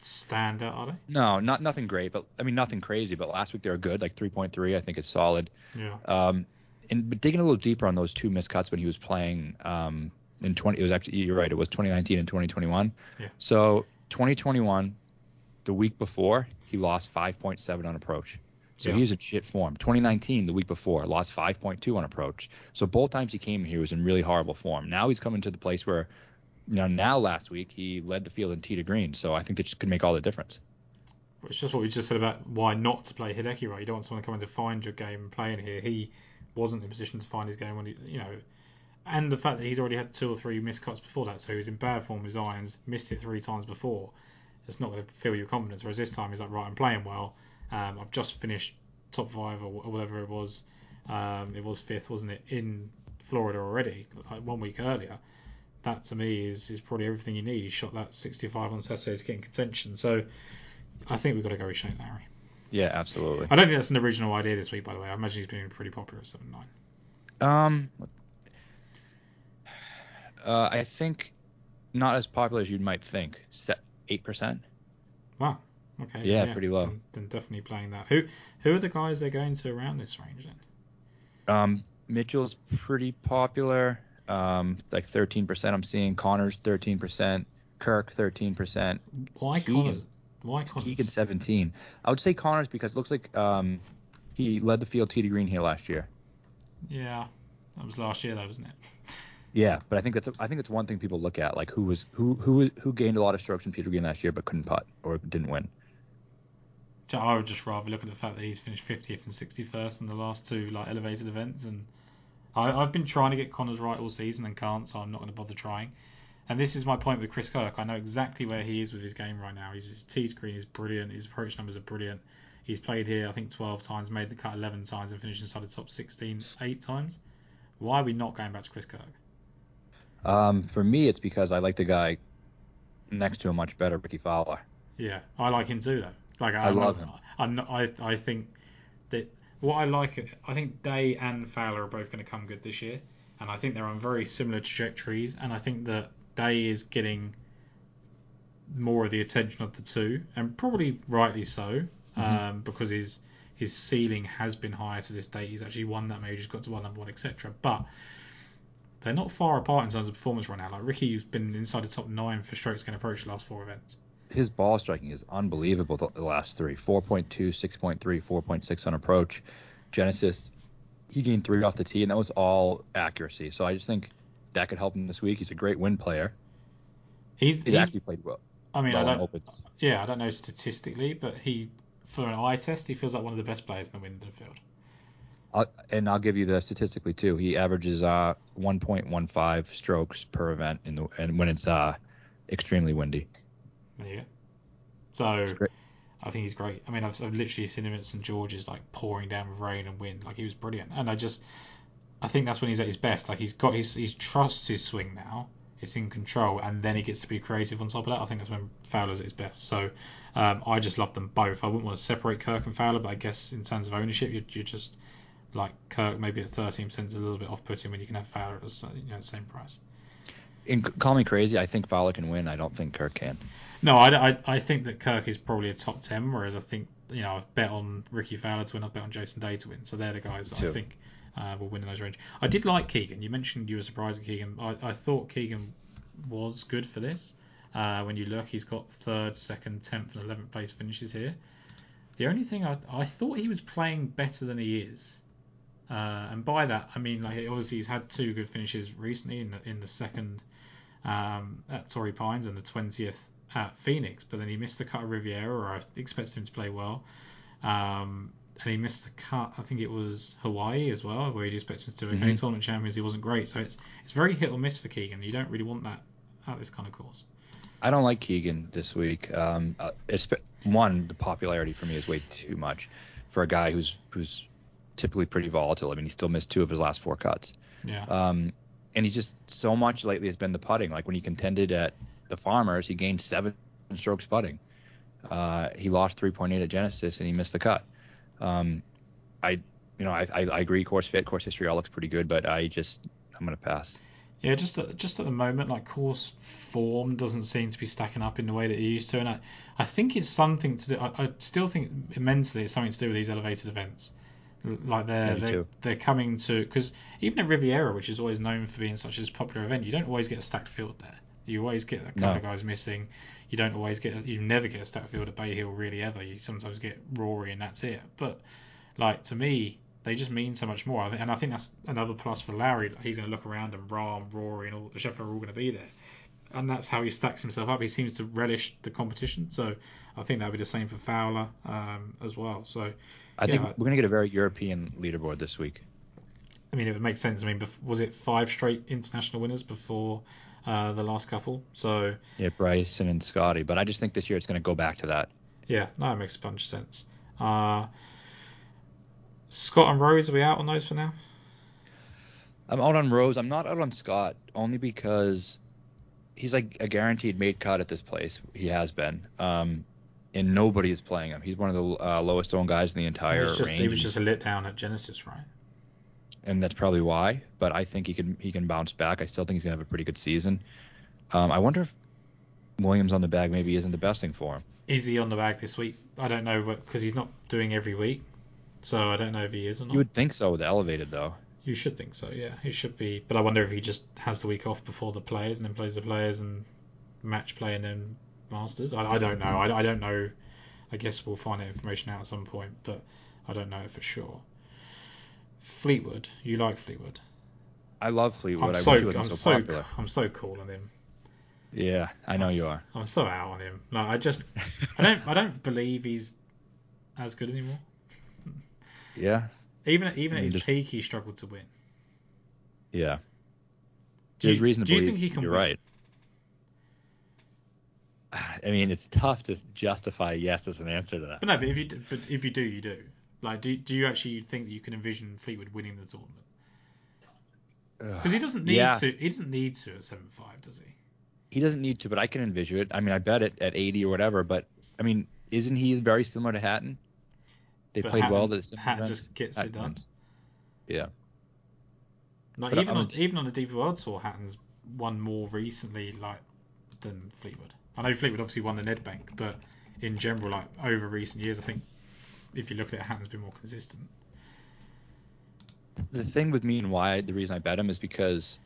standout, are they? no, not nothing great, but I mean nothing crazy. But last week they were good, like 3.3. I think is solid. Yeah. Um, and but digging a little deeper on those two missed cuts when he was playing um, in 20, it was actually you're right, it was 2019 and 2021. Yeah. So 2021, the week before, he lost 5.7 on approach. So Yeah. he's in shit form. 2019, the week before, lost 5.2 on approach. So both times he came here, he was in really horrible form. Now he's coming to the place where, you know, now last week he led the field in tee to green. So I think that just could make all the difference. It's just what we just said about why not to play Hideki, right? You don't want someone coming to find your game and playing here. He wasn't in a position to find his game when he, you know, and the fact that he's already had two or three missed cuts before that, so he was in bad form with his irons, missed it three times before. It's not going to fill your confidence. Whereas this time he's like, right, I'm playing well. Um, I've just finished top five or, whatever it was. Um, it was fifth, wasn't it, in Florida already, like one week earlier. That to me is is probably everything you need. He shot that 65 on Saturday to get in contention. So I think we've got to go with Shane Lowry. Yeah, absolutely. I don't think that's an original idea this week, by the way. I imagine he's been pretty popular at seven nine. Um, uh, I think not as popular as you might think. Eight percent. Wow. Okay. Yeah, pretty low. Then, then definitely playing that. Who who are the guys they're going to around this range then? Um, Mitchell's pretty popular. Um, like thirteen percent. I'm seeing Conners thirteen percent. Kirk thirteen percent. Why Keegan. Conners? Why Conners? Keegan seventeen. I would say Conners because it looks like um, he led the field to green here last year. Yeah, that was last year though, wasn't it? Yeah, but I think that's I think it's one thing people look at, like who was who who who gained a lot of strokes in tee to green last year but couldn't putt or didn't win. I would just rather look at the fact that he's finished 50th and 61st in the last two like elevated events, and I, I've been trying to get Conners right all season and can't, so I'm not going to bother trying. And this is my point with Chris Kirk. I know exactly where he is with his game right now. His, his tee to green is brilliant. His approach numbers are brilliant. He's played here, I think, 12 times, made the cut 11 times, and finished inside the top 16 eight times. Why are we not going back to Chris Kirk? Um, for me, it's because I like the guy next to him much better, Rickie Fowler. Yeah, I like him too, though. Like I love him. I'm not, I I think that what I like, I think Day and Fowler are both going to come good this year, and I think they're on very similar trajectories. And I think that Day is getting more of the attention of the two, and probably rightly so, um, because his his ceiling has been higher to this date. He's actually won that major, he's got to one number one, etc. But they're not far apart in terms of performance right now. Like Rickie's been inside the top nine for strokes gained approach the last four events. His ball striking is unbelievable the, the last three 4.2, 6.3, 4.6 on approach. Genesis, he gained three off the tee, and that was all accuracy. So I just think that could help him this week. He's a great win player. He's, He's, he's actually played well. I mean, well I don't. Yeah, I don't know statistically, but he, for an eye test, he feels like one of the best players in the Wimbledon field. I'll, and I'll give you the statistically too. He averages uh 1.15 strokes per event in the and when it's uh extremely windy. Go. So. I think he's great. I mean, I've, I've literally seen him at St George's like pouring down with rain and wind. Like he was brilliant, and I just I think that's when he's at his best. Like he's got his he trusts his swing now. It's in control, and then he gets to be creative on top of that. I think that's when Fowler's at his best. So um, I just love them both. I wouldn't want to separate Kirk and Fowler, but I guess in terms of ownership, you're, you're just like Kirk maybe at 13% is a little bit off-putting when you can have Fowler at the you know, the same price. C- call me crazy. I think Fowler can win. I don't think Kirk can. No, I, I, I think that Kirk is probably a top 10, whereas I think, you know, I've bet on Rickie Fowler to win, I've bet on Jason Day to win. So they're the guys that I think uh, will win in those range. I did like Keegan. You mentioned you were surprised at Keegan. I, I thought Keegan was good for this. Uh, when you look, he's got third, second, 10th, and 11th place finishes here. The only thing I, I thought he was playing better than he is. Uh, and by that, I mean like obviously he's had two good finishes recently in the in the second um, at Torrey Pines and the twentieth at Phoenix, but then he missed the cut at Riviera, or I expected him to play well. Um, and he missed the cut. I think it was Hawaii as well, where he'd expected him to do okay. Mhm. Tournament champions, he wasn't great, so it's it's very hit or miss for Keegan. You don't really want that at this kind of course. I don't like Keegan this week. Um, uh, one, the popularity for me is way too much for a guy who's who's typically pretty volatile. I mean, he still missed two of his last four cuts. Yeah. Um, and he's just so much lately has been the putting. Like when he contended at the Farmers, he gained seven strokes putting. Uh, he lost 3.8 at Genesis and he missed the cut. Um, I, you know, I, I, I agree. Course fit, course history all looks pretty good, but I just I'm gonna pass. Yeah, just at, just at the moment, like course form doesn't seem to be stacking up in the way that it used to, and I, I think it's something to do. I, I still think mentally it's something to do with these elevated events. Like they're they're, they're coming to because even at Riviera, which is always known for being such a popular event, you don't always get a stacked field there. You always get a couple No. of guys missing. You don't always get. You never get a stacked field at Bay Hill really ever. You sometimes get Rory and that's it. But like to me, they just mean so much more. And I think that's another plus for. Like, He's going to look around and Rahm, Rory, and all the Scheffler are all going to be there. And that's how he stacks himself up. He seems to relish the competition. So I think that'll be the same for Fowler um, as well. So I think we're gonna get a very European leaderboard this week. I mean, it would make sense. I mean, was it five straight international winners before uh, the last couple? So Yeah, Bryson and Scotty, but I just think this year it's gonna go back to that. yeah, no, it makes a bunch of sense. Uh, Scott and Rose, are we out on those for now? I'm out on Rose. I'm not out on Scott only because he's like a guaranteed made cut at this place. He has been. Um, and nobody is playing him. He's one of the uh, lowest owned guys in the He entire was just, range, he was just a letdown at Genesis, right? and that's probably why. But I think he can he can bounce back. I still think he's gonna have a pretty good season. Um, I wonder if Williams on the bag maybe isn't the best thing for him. Is he on the bag this week? I don't know because he's not doing every week, so I don't know if he is or not. You would think so with elevated though. You should think so, yeah. He should be, but I wonder if he just has the week off before the players and then plays the players and match play and then Masters. I, I don't know. I, I don't know. I guess we'll find that information out at some point, but I don't know for sure. Fleetwood, you like Fleetwood? I love Fleetwood. I'm I so wish he I'm so, so popular. I'm so cool on him. Yeah, I know you are. I'm so out on him. No, I just I don't I don't believe he's as good anymore. yeah, Even even at his just- peak, he struggled to win. yeah. Do There's you, reason to do you think he can you're win? right. I mean, it's tough to justify yes as an answer to that. But no, but if you do, but if you do, you do. Like, do do you actually think that you can envision Fleetwood winning the tournament? Because he doesn't need Yeah. to. He doesn't need to at seven five, does he? He doesn't need to, but I can envision it. I mean, I bet it at 80 or whatever. But I mean, isn't he very similar to Hatton? They But played well. Hatton- This Hatton just gets it done. Yeah, Like But even I'm- on even on the DP World Tour, Hatton's won more recently, like than Fleetwood. I know Fleetwood obviously won the Nedbank, but in general, like over recent years, I think if you look at it, Hatton's been more consistent. the thing with me and why the reason I bet him is because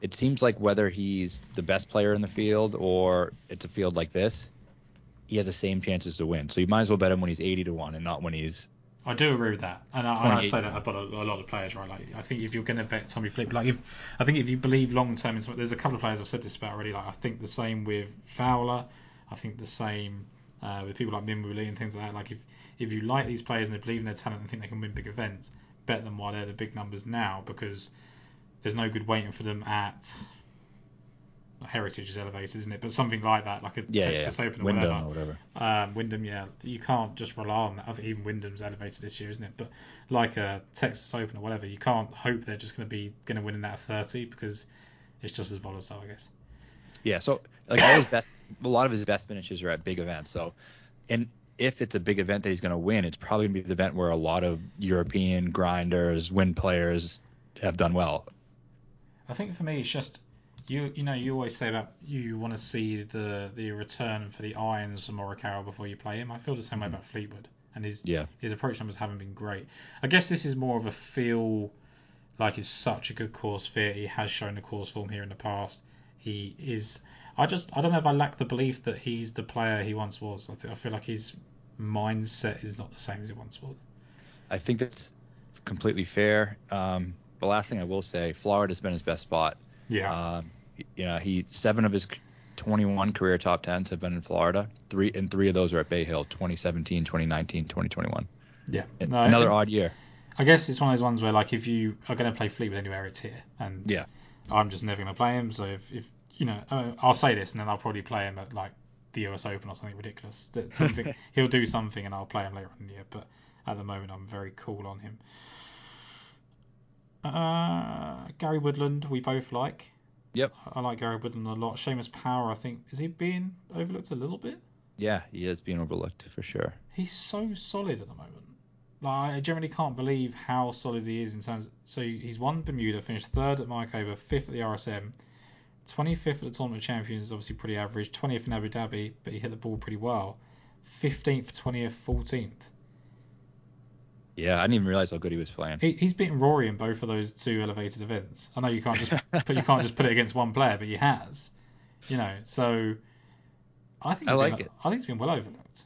it seems like whether he's the best player in the field or it's a field like this, he has the same chances to win. So you might as well bet him when he's 80 to one and not when he's I do agree with that, and I, I say that about a, a lot of players, right? Like, I think if you're going to bet somebody flip, like if I think if you believe long term, there's a couple of players I've said this about already. Like I think the same with Fowler. I think the same uh, with people like Min Woo and things like that. Like if if you like these players and they believe in their talent and think they can win big events, bet them while they're the big numbers now because there's no good waiting for them at Heritage is elevated, isn't it? But something like that, like a yeah, Texas yeah, Open or Wyndham whatever. or whatever. Um, Wyndham, yeah, you can't just rely on that. I think even Wyndham's elevated this year, isn't it? But like a Texas Open or whatever, you can't hope they're just going to be going to win in that 30 because it's just as volatile, I guess. Yeah, so like all his best, a lot of his best finishes are at big events. So, and if it's a big event that he's going to win, it's probably going to be the event where a lot of European grinders, win players have done well. I think for me, it's just you. You know, you always say about you want to see the the return for the irons from Morikawa before you play him. I feel the same way about Fleetwood, and his Yeah. his approach numbers haven't been great. I guess this is more of a feel like it's such a good course fit. He has shown the course form here in the past. He is. I just I don't know if I lack the belief that he's the player he once was. I, th- I feel like his mindset is not the same as it once was. I think that's completely fair. Um, the last thing I will say, Florida's been his best spot. Yeah. Um, you know, he seven of his 21 career top tens have been in Florida. Three and three of those are at Bay Hill, 2017, 2019, 2021. yeah. No, Another I, odd year. I guess it's one of those ones where like if you are going to play Fleetwood anywhere, it's here. And Yeah. I'm just never going to play him. So if, if you know, uh, I'll say this and then I'll probably play him at like the US Open or something ridiculous. That something he'll do something and I'll play him later on in the year. But at the moment, I'm very cool on him. Uh, Gary Woodland, we both like. Yep. I like Gary Woodland a lot. Seamus Power, I think, is he being overlooked a little bit? Yeah, he is being overlooked for sure. He's so solid at the moment. Like I generally can't believe how solid he is in terms. so he's won Bermuda, finished third at Mayakoba, fifth at the RSM, 25th at the Tournament of Champions obviously pretty average. 20th in Abu Dhabi, but he hit the ball pretty well. 15th, 20th, 14th. Yeah, I didn't even realize how good he was playing. He, he's beaten Rory in both of those two elevated events. I know you can't just but you can't just put it against one player, but he has. You know, so I think I like been, it. I think it's been well overlooked.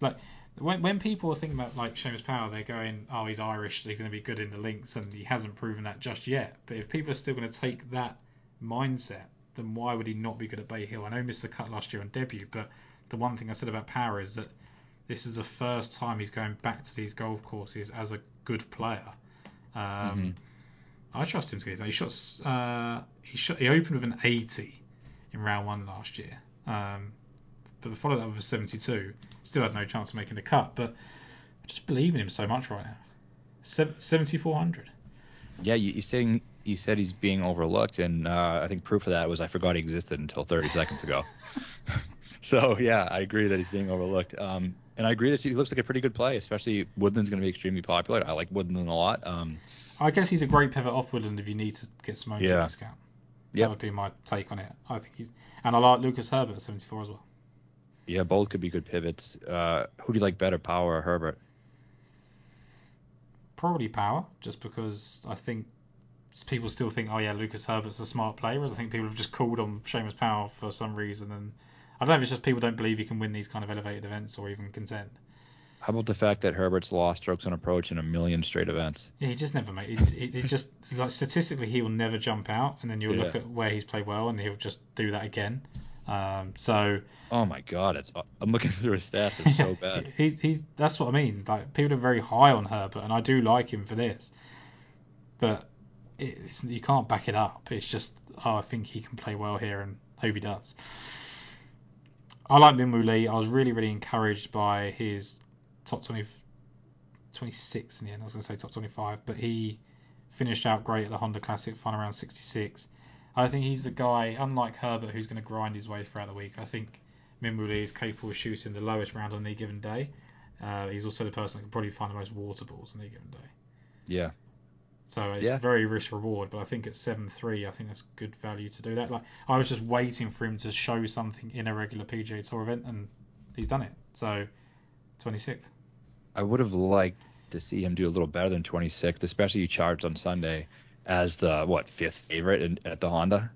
Like when when people are thinking about like Seamus Power, they're going, "Oh, he's Irish, so he's going to be good in the links," and he hasn't proven that just yet. But if people are still going to take that mindset, then why would he not be good at Bay Hill? I know he missed the cut last year on debut, but the one thing I said about Power is that this is the first time he's going back to these golf courses as a good player. Um, Mhm. I trust him to get it. He shot. Uh, he shot. He opened with an 80 in round one last year. Um, but followed that with a 72. Still had no chance of making the cut. But I just believe in him so much right now. 7400. Yeah, you, you saying you said he's being overlooked, and uh, I think proof of that was I forgot he existed until 30 seconds ago. so yeah, I agree that he's being overlooked. Um, and I agree that he looks like a pretty good play, especially Woodland's going to be extremely popular. I like Woodland a lot. Um, I guess he's a great pivot off Woodland if you need to get some ownership Yeah. discount. Yep. That would be my take on it. I think he's and I like Lucas Herbert at 74 as well. yeah, both could be good pivots. Uh, who do you like better, Power or Herbert? Probably Power, just because I think people still think, oh yeah, Lucas Herbert's a smart player. Whereas I think people have just called on Seamus Power for some reason, and I don't know if it's just people don't believe he can win these kind of elevated events or even contend. How about the fact that Herbert's lost strokes on approach in a million straight events? Yeah, he just never made it. It, it just like statistically he will never jump out, and then you'll look at where he's played well, and he'll just do that again. Um, so Oh my God, it's I'm looking through his stats. It's so bad. He's he's that's what I mean. Like people are very high on Herbert, and I do like him for this, but it, it's, you can't back it up. It's just oh, I think he can play well here, and hope he does. I like Min Woo Lee. I was really really encouraged by his top 20, 26 in the end. I was going to say top twenty five, but he finished out great at the Honda Classic, fun around sixty six. I think he's the guy, unlike Herbert, who's going to grind his way throughout the week. I think Min Woo Lee is capable of shooting the lowest round on any given day. Uh, he's also the person that can probably find the most water balls on any given day. Yeah. So it's Yeah. very risk reward, but I think at seven three, I think that's good value to do that. Like I was just waiting for him to show something in a regular PGA Tour event, and he's done it. So twenty sixth. I would have liked to see him do a little better than 26th, especially you charged on Sunday as the what fifth favorite in, at the Honda.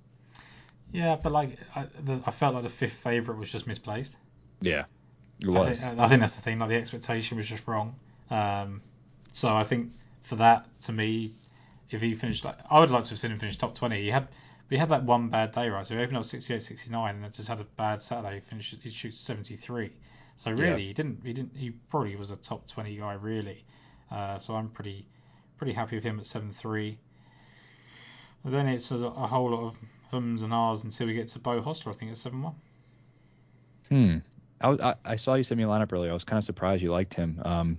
Yeah, but like I, the, I felt like the fifth favorite was just misplaced. Yeah, it I was. think, I think that's the thing. Like the expectation was just wrong. Um, so I think for that, to me, if he finished, like I would like to have seen him finish top twenty. He had, but he had that one bad day, right? So he opened up 68, 69, and then just had a bad Saturday. He finished, he shoots seventy three. So really, Yeah. he didn't, he didn't, he probably was a top twenty guy, really. Uh, so I'm pretty, pretty happy with him at seven three. And then it's a, a whole lot of hums and ahs until we get to Beau Hossler. I think at seven one. Hmm. I, was, I I saw you send me a lineup earlier. I was kind of surprised you liked him. Um,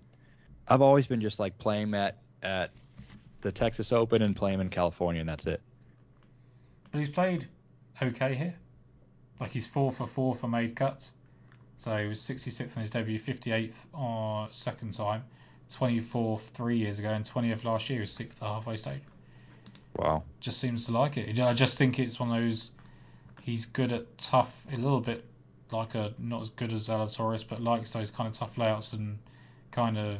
I've always been just like playing at at the Texas Open and playing him in California, and that's it. But he's played okay here. Like he's four for four for made cuts. So he was 66th on his debut, 58th on uh, second time, 24th three years ago, and 20th last year. He was sixth at the halfway stage. Wow. Just seems to like it. I just think it's one of those. He's good at tough, a little bit like a not as good as Zalatoris, but likes those kind of tough layouts and kind of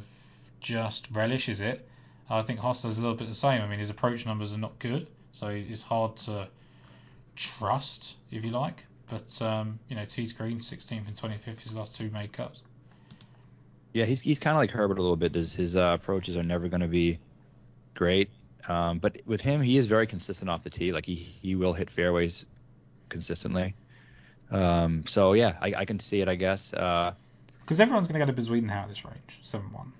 just relishes it. I think Hossler's a little bit the same. I mean, his approach numbers are not good, so it's hard to trust, if you like. But um, you know, tee to green, 16th and 25th, his last two made cuts. Yeah, he's he's kind of like Herbert a little bit. His, his uh, approaches are never going to be great, um, but with him, he is very consistent off the tee. Like he he will hit fairways consistently. Um, so yeah, I, I can see it. I guess. Uh, Because everyone's going to go to Bezuidenhout at this range, 7 1.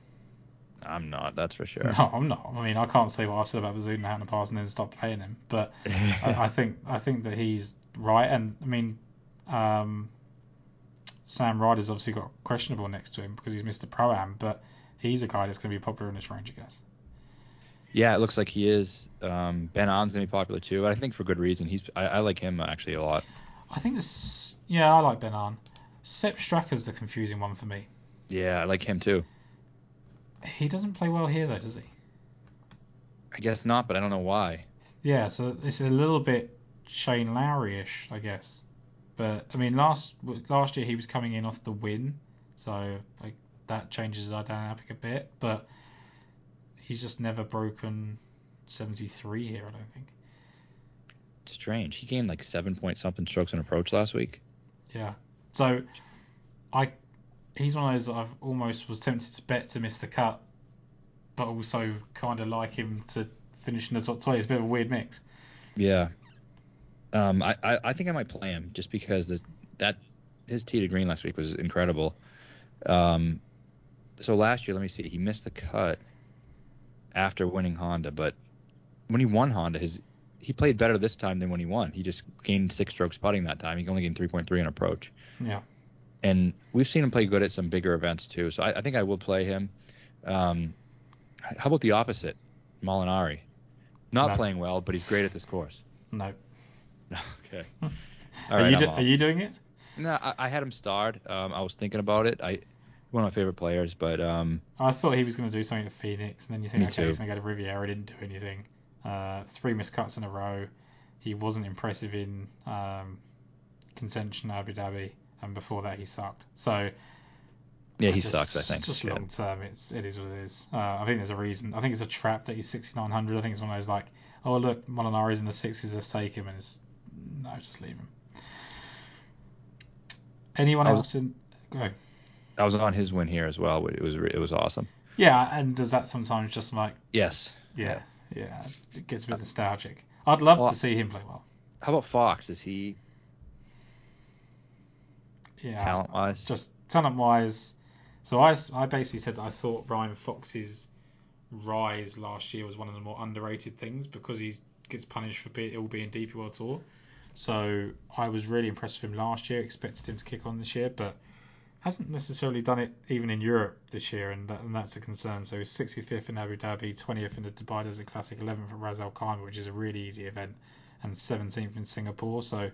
I'm not. That's for sure. No, I'm not. I mean, I can't say what I've said about Bezuidenhout in the past and then stop playing him. But I, I think I think that he's right. And I mean, um, Sam Ryder's obviously got questionable next to him because he's Mr. Pro Am, but he's a guy that's going to be popular in this range, I guess. Yeah, it looks like he is. Um, Ben An's gonna be popular too. but I think for good reason. He's I, I like him actually a lot. I think this. Yeah, I like Ben An. Sepp Straka's the confusing one for me. Yeah, I like him too. He doesn't play well here though, does he? I guess not, but I don't know why. Yeah, so it's a little bit Shane Lowry-ish, I guess. But I mean, last last year he was coming in off the win, so like that changes our dynamic a bit. But he's just never broken 73 here. I don't think. Strange. He gained like seven point something strokes on approach last week. Yeah. So I he's one of those that I've almost was tempted to bet to miss the cut, but also kind of like him to finish in the top 20. It's a bit of a weird mix. Yeah. Um, I, I, I think I might play him just because the, that his tee to green last week was incredible. Um, so last year, let me see, he missed the cut after winning Honda, but when he won Honda, his he played better this time than when he won. He just gained six strokes putting that time. He only gained 3.3 on approach. Yeah. And we've seen him play good at some bigger events too. So I, I think I will play him. Um, how about the opposite, Molinari? Not No. playing well, but he's great at this course. No. okay. are All right, you do, are you doing it? No, I, I had him starred. Um, I was thinking about it. I one of my favorite players, but um, I thought he was going to do something at Phoenix, and then you think, okay, too. he's going to go to Riviera. Didn't do anything. Uh, three missed cuts in a row. He wasn't impressive in um, contention Abu Dhabi, and before that he sucked. So yeah, he just- sucks. I think. just Yeah. long term, it's it is what it is. Uh, I think there's a reason. I think it's a trap that he's 6900. I think it's one of those like, oh look, Molinari's in the sixes. Let's take him, and it's no, just leave him. Anyone was- else in? Go. I was on his win here as well. It was it was awesome. Yeah, and does that sometimes just like Yes. Yeah, yeah, it gets a bit nostalgic. I'd love Well- to see him play well. How about Fox? Is he Yeah, talent wise? just talent wise. So I, I basically said that I thought Ryan Fox's rise last year was one of the more underrated things because he gets punished for be, all being DP World Tour. So I was really impressed with him last year. Expected him to kick on this year, but hasn't necessarily done it even in Europe this year, and, that, and that's a concern. So he's 65th in Abu Dhabi, 20th in the Dubai Desert Classic, 11th at Ras Al Khaimah, which is a really easy event, and 17th in Singapore. So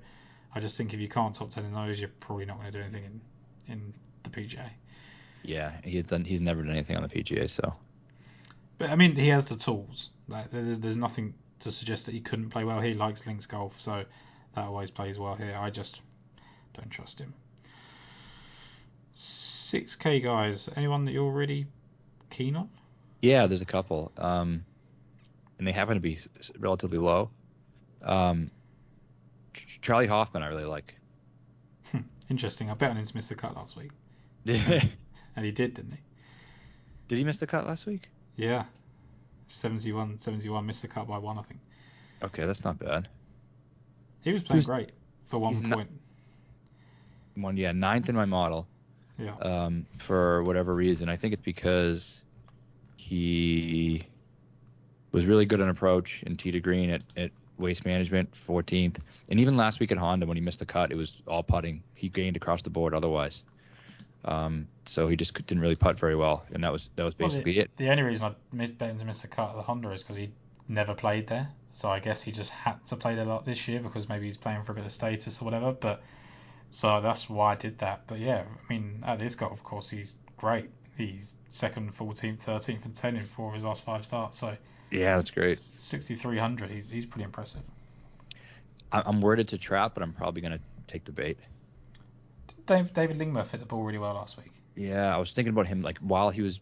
I just think if you can't top 10 in those, you're probably not going to do anything in, in the PGA. Yeah, he's done. He's never done anything on the PGA. So But I mean, he has the tools. Like there's there's nothing to suggest that he couldn't play well. He likes links golf, so that always plays well here. I just don't trust him. Six K guys. Anyone that you're really keen on? yeah, there's a couple. Um, and they happen to be relatively low. Um, Charley Hoffman, I really like. Interesting. I bet on him to miss the cut last week, and he did, didn't he? Did he miss the cut last week? Yeah. 71, 71, missed the cut by one, I think. Okay, that's not bad. He was playing Who's- great for one not- point. One, yeah, ninth in my model. Yeah. um, for whatever reason. I think it's because he was really good on approach and tee to green at, at waste management, 14th. And even last week at Honda, when he missed the cut, it was all putting. He gained across the board otherwise. Um, so he just didn't really putt very well, and that was that was Well, basically the, it. The only reason I missed bet him to miss the cut at the Honda is because he never played there. So I guess he just had to play there a lot this year because maybe he's playing for a bit of status or whatever. But so that's why I did that. But yeah, I mean, at this golf of course, he's great. He's second, 14th, 13th, and 10th in four of his last five starts. So Yeah, that's great. 6,300, he's he's pretty impressive. I- I'm worded to trap, but I'm probably gonna take the bait. Dave, David Lingmerth hit the ball really well last week. Yeah, I was thinking about him like while he was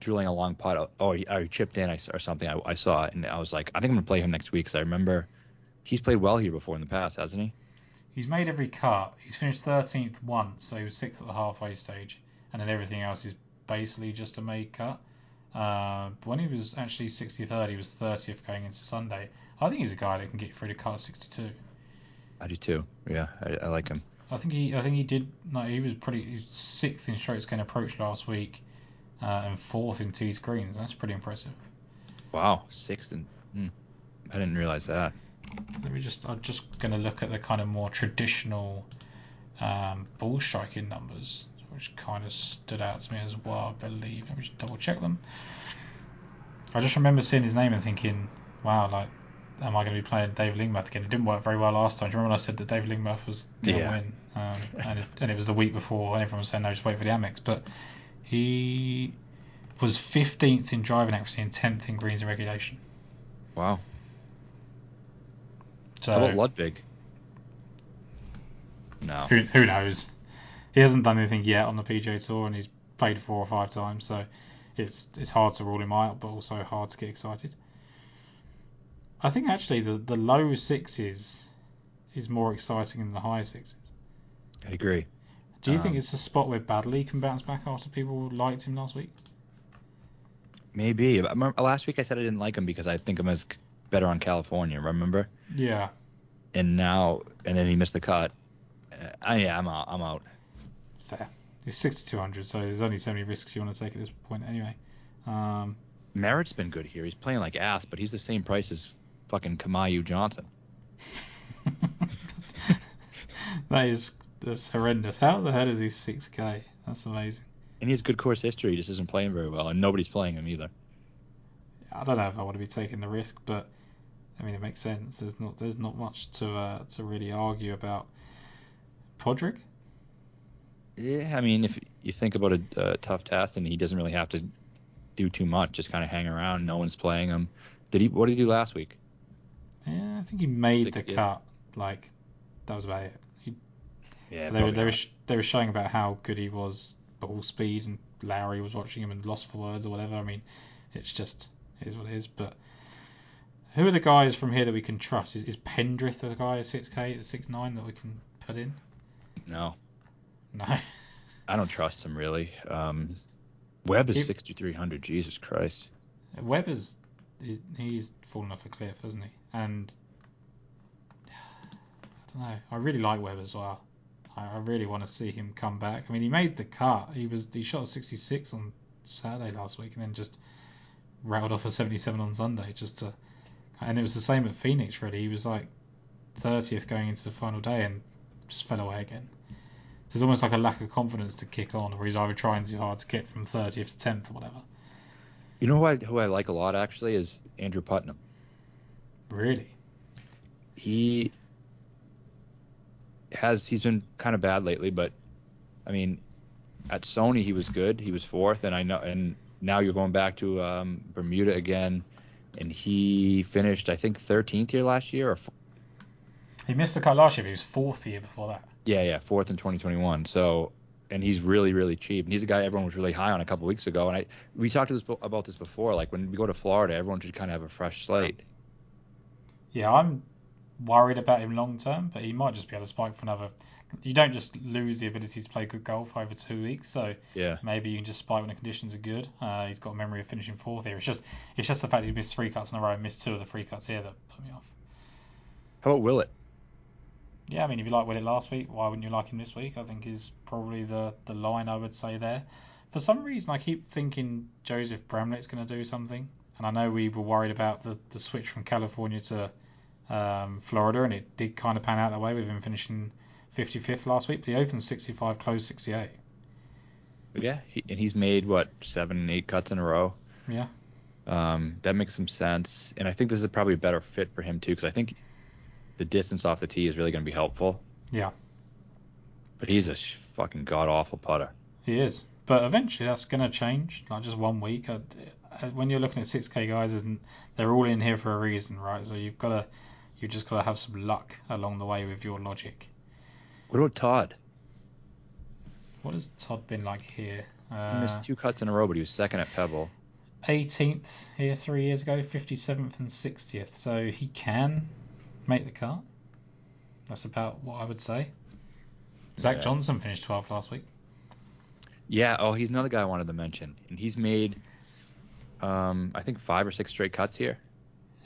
drilling a long putt. Oh, oh, he, or he chipped in or something. I, I saw it, and I was like, I think I'm gonna play him next week because I remember he's played well here before in the past, hasn't he? He's made every cut. He's finished 13th once, so he was sixth at the halfway stage, and then everything else is basically just a made cut. Uh, but when he was actually 63rd, he was 30th going into Sunday. I think he's a guy that can get through the cut at 62. I do too. Yeah, I, I like him. I think he, I think he did. No, he was pretty he was sixth in strokes gained approach last week, uh, and fourth in tees greens. That's pretty impressive. Wow, sixth and hmm, I didn't realize that. Let me just. I'm just going to look at the kind of more traditional um, ball striking numbers, which kind of stood out to me as well. I believe. Let me just double check them. I just remember seeing his name and thinking, "Wow, like am I going to be playing David Lingmerth again? It didn't work very well last time. Do you remember when I said that David Lingmerth was going to Yeah. win? Um, and, it, and it was the week before, and everyone was saying, no, just wait for the Amex. But he was 15th in driving accuracy and 10th in greens and regulation. Wow. So How about Ludwig? No. who, who knows? He hasn't done anything yet on the PGA Tour, and he's played four or five times, so it's it's hard to rule him out, but also hard to get excited. I think actually the, the low sixes is more exciting than the high sixes. I agree. Do you think Um, it's a spot where Badley can bounce back after people liked him last week? Maybe. Last week I said I didn't like him because I think him as better on California. Remember? Yeah. And now, and then he missed the cut. Uh, I, yeah, I'm out. I'm out. Fair. He's 6,200, so there's only so many risks you want to take at this point anyway. Um, Merritt's been good here. He's playing like ass, but he's the same price as fucking Kamaiu Johnson. that is that's horrendous. How the hell is he 6k? That's amazing. And he has good course history. He just isn't playing very well, and nobody's playing him either. I don't know if I want to be taking the risk, but I mean it makes sense. There's not there's not much to uh, to really argue about. Padraig? Yeah, I mean, if you think about a, a tough test, and he doesn't really have to do too much, just kind of hang around. No one's playing him. Did he? What did he do last week? Yeah, I think he made the 60th. cut. Like that was about it. He, Yeah, they, were, they, were, sh- they were showing about how good he was ball speed, and Lowry was watching him and lost for words or whatever. I mean, it's just it is what it is. But who are the guys from here that we can trust? Is, is Pendrith the guy at six k at six nine that we can put in? no, No. I don't trust him really. Um, Webb is 6,300. Jesus Christ. Webber's he's, he's fallen off a cliff, hasn't he? And I don't know. I really like Webb as well. I, I really want to see him come back. I mean, he made the cut. He was he shot a 66 on Saturday last week, and then just rattled off a 77 on Sunday. Just to, and it was the same at Phoenix. Really, he was like 30th going into the final day, and just fell away again. There's almost like a lack of confidence to kick on, or he's either trying too hard to get from 30th to 10th or whatever. You know who I, who I like a lot actually is Andrew Putnam. Really? He has he's been kind of bad lately, but I mean, at Sony he was good. He was fourth, and I know, and now you're going back to um, Bermuda again, and he finished I think 13th here last year, or f- He missed the cut last year, but he was fourth year before that. Yeah, yeah, fourth in 2021. So, and he's really really cheap, and he's a guy everyone was really high on a couple weeks ago. And I we talked to this, about this before. Like when we go to Florida, everyone should kind of have a fresh slate. Yeah, I'm worried about him long term, but he might just be able to spike for another. You don't just lose the ability to play good golf over two weeks, so Yeah. maybe you can just spike when the conditions are good. Uh, he's got a memory of finishing fourth here. It's just it's just the fact he missed three cuts in a row and missed two of the three cuts here that put me off. How about Willett? Yeah, I mean, if you like Willett last week, why wouldn't you like him this week? I think is probably the, the line I would say there. For some reason, I keep thinking Joseph Bramlett's going to do something, and I know we were worried about the, the switch from California to um, Florida, and it did kind of pan out that way with him finishing 55th last week. But he opened 65, closed 68. Yeah, he, and he's made what seven, eight cuts in a row. Yeah. Um, that makes some sense, and I think this is probably a better fit for him too, because I think the distance off the tee is really going to be helpful. Yeah. But he's a sh- fucking god awful putter. He is, but eventually that's going to change. Like just one week. I, when you're looking at 6k guys, and they're all in here for a reason, right? So you've got to, you've just got to have some luck along the way with your logic. What about Todd? What has Todd been like here? He Uh, missed two cuts in a row, but he was second at Pebble. 18th here three years ago, 57th and 60th. So he can make the cut. That's about what I would say. Zach Yeah. Johnson finished 12th last week. Yeah. Oh, he's another guy I wanted to mention, and he's made, um, I think five or six straight cuts here.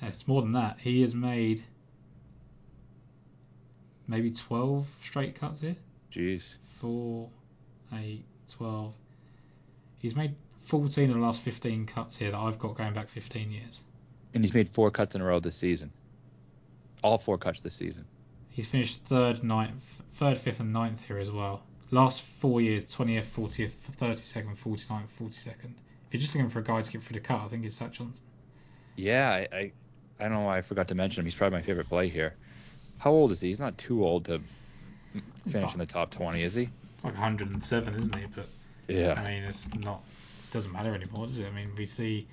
Yeah, it's more than that. He has made maybe 12 straight cuts here. Jeez. 4, 8, 12. He's made 14 of the last 15 cuts here that I've got going back 15 years. And he's made four cuts in a row this season. All four cuts this season. He's finished third, ninth, third, fifth, and ninth here as well. Last four years, 20th, 40th, 32nd, 49th, 42nd. If you're just looking for a guy to get through the cut, I think it's Zach Johnson. Yeah, I, I, I don't know why I forgot to mention him. He's probably my favorite play here. How old is he? He's not too old to finish in the top 20, is he? It's like 107, isn't he? But Yeah. I mean, it's not. Doesn't matter anymore, does it? I mean, we see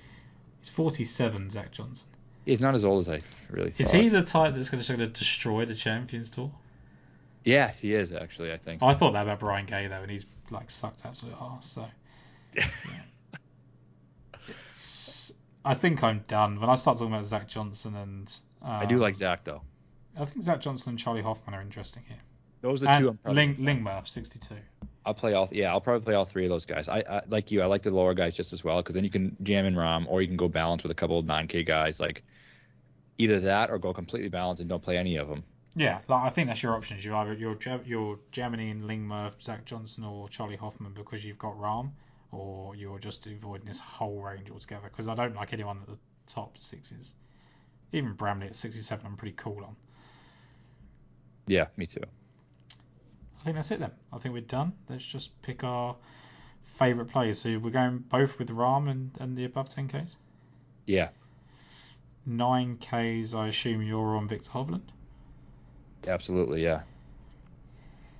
he's 47, Zach Johnson. He's not as old as I really thought. Is he the type that's going to destroy the Champions Tour? Yes, he is actually. I think. I thought that about Brian Gay though, and he's like sucked absolute arse. So it's, I think I'm done. When I start talking about Zach Johnson and um, I do like Zach though. I think Zach Johnson and Charley Hoffman are interesting here. Those are the two. I'm And Ling Lingmerth, 62. I'll play all. Yeah, I'll probably play all three of those guys. I, I like you. I like the lower guys just as well because then you can jam in Rahm or you can go balance with a couple of 9K guys. Like either that or go completely balanced and don't play any of them. Yeah, like I think that's your options. You either you're you're jamming in Lingmerth, Zach Johnson, or Charley Hoffman because you've got Rahm, or you're just avoiding this whole range altogether. Because I don't like anyone at the top sixes. Even Bramlett at 67, I'm pretty cool on. Yeah, me too. I think that's it then. I think we're done. Let's just pick our favourite players. So we're going both with Rahm and, and the above 10Ks. Yeah, 9Ks, I assume you're on Viktor Hovland. absolutely. Yeah.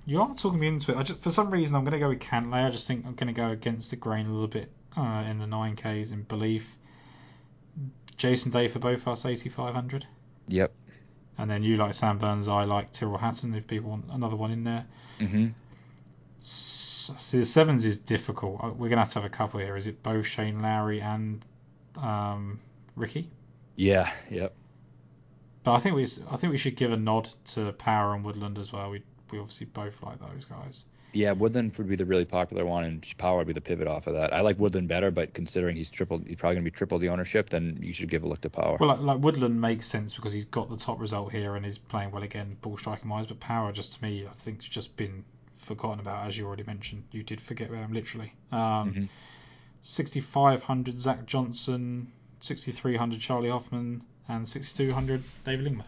You are talking me into it. I just, for some reason, I'm going to go with Cantlay. I just think I'm going to go against the grain a little bit uh, in the 9Ks in belief. Jason Day for both us, 8,500. Yep. And then you like Sam Burns, I like Tyrrell Hatton if people want another one in there. hmm S- See, the sevens is difficult. Uh, We're going to have to have a couple here. Is it both Shane Lowry and um, Rickie? Yeah. Yep. But I think we I think we should give a nod to Power and Woodland as well. We we obviously both like those guys. Yeah, Woodland would be the really popular one, and Power would be the pivot off of that. I like Woodland better, but considering he's triple, he's probably gonna be triple the ownership, then you should give a look to Power. Well, like, like Woodland makes sense because he's got the top result here and is playing well again, ball striking wise. But Power, just to me, I think has just been forgotten about, as you already mentioned. You did forget about him literally. Um, Mhm. 6,500 Zach Johnson, 6,300 Charley Hoffman, and 6,200 David Lingmer.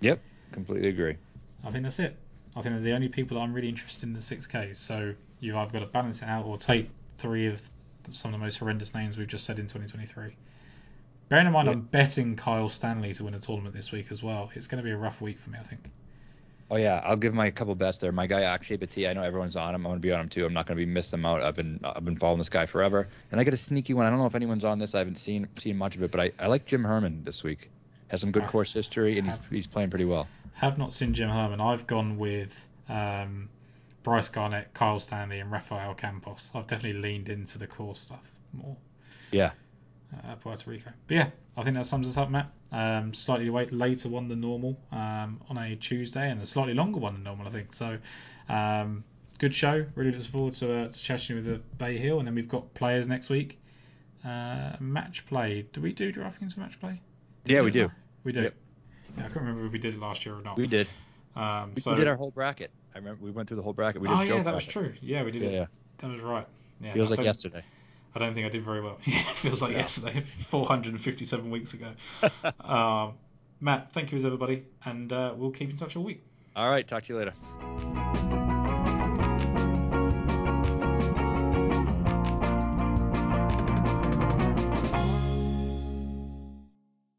Yep, completely agree. I think that's it. I think they're the only people that I'm really interested in the 6Ks. So you've either got to balance it out or take three of some of the most horrendous names we've just said in 2023. Bearing in mind, Yeah. I'm betting Kyle Stanley to win a tournament this week as well. It's going to be a rough week for me, I think. Oh yeah, I'll give my couple bets there. My guy Akshay Bhatia, I know everyone's on him. I'm gonna be on him too. I'm not gonna be missing him out. I've been I've been following this guy forever, and I get a sneaky one. I don't know if anyone's on this. I haven't seen seen much of it, but I, I like Jim Herman this week. Has some good course history, and he's he's playing pretty well. Have not seen Jim Herman. I've gone with um, Bryce Garnett, Kyle Stanley, and Rafael Campos. I've definitely leaned into the core stuff more. Yeah. uh, Puerto Rico. But yeah, I think that sums us up, Matt. Um, slightly wait, later one than normal um, on a Tuesday, and a slightly longer one than normal, I think. So, um, good show. Really looking forward to, uh, to chatting with the Bay Hill, and then we've got players next week. Uh, match play. Do we do DraftKings for match play? Yeah, we do. We do. Yep. I can't remember if we did it last year or not. We did. Um, We, so, we did our whole bracket. I remember we went through the whole bracket. We did oh yeah, that was true. Yeah, we did Yeah, it. yeah. That was right. Yeah, Feels like yesterday. I don't think I did very well. Yeah, it feels like Yeah. yesterday, 457 weeks ago. um, Matt, thank you as everybody, and uh, we'll keep in touch all week. All right, talk to you later.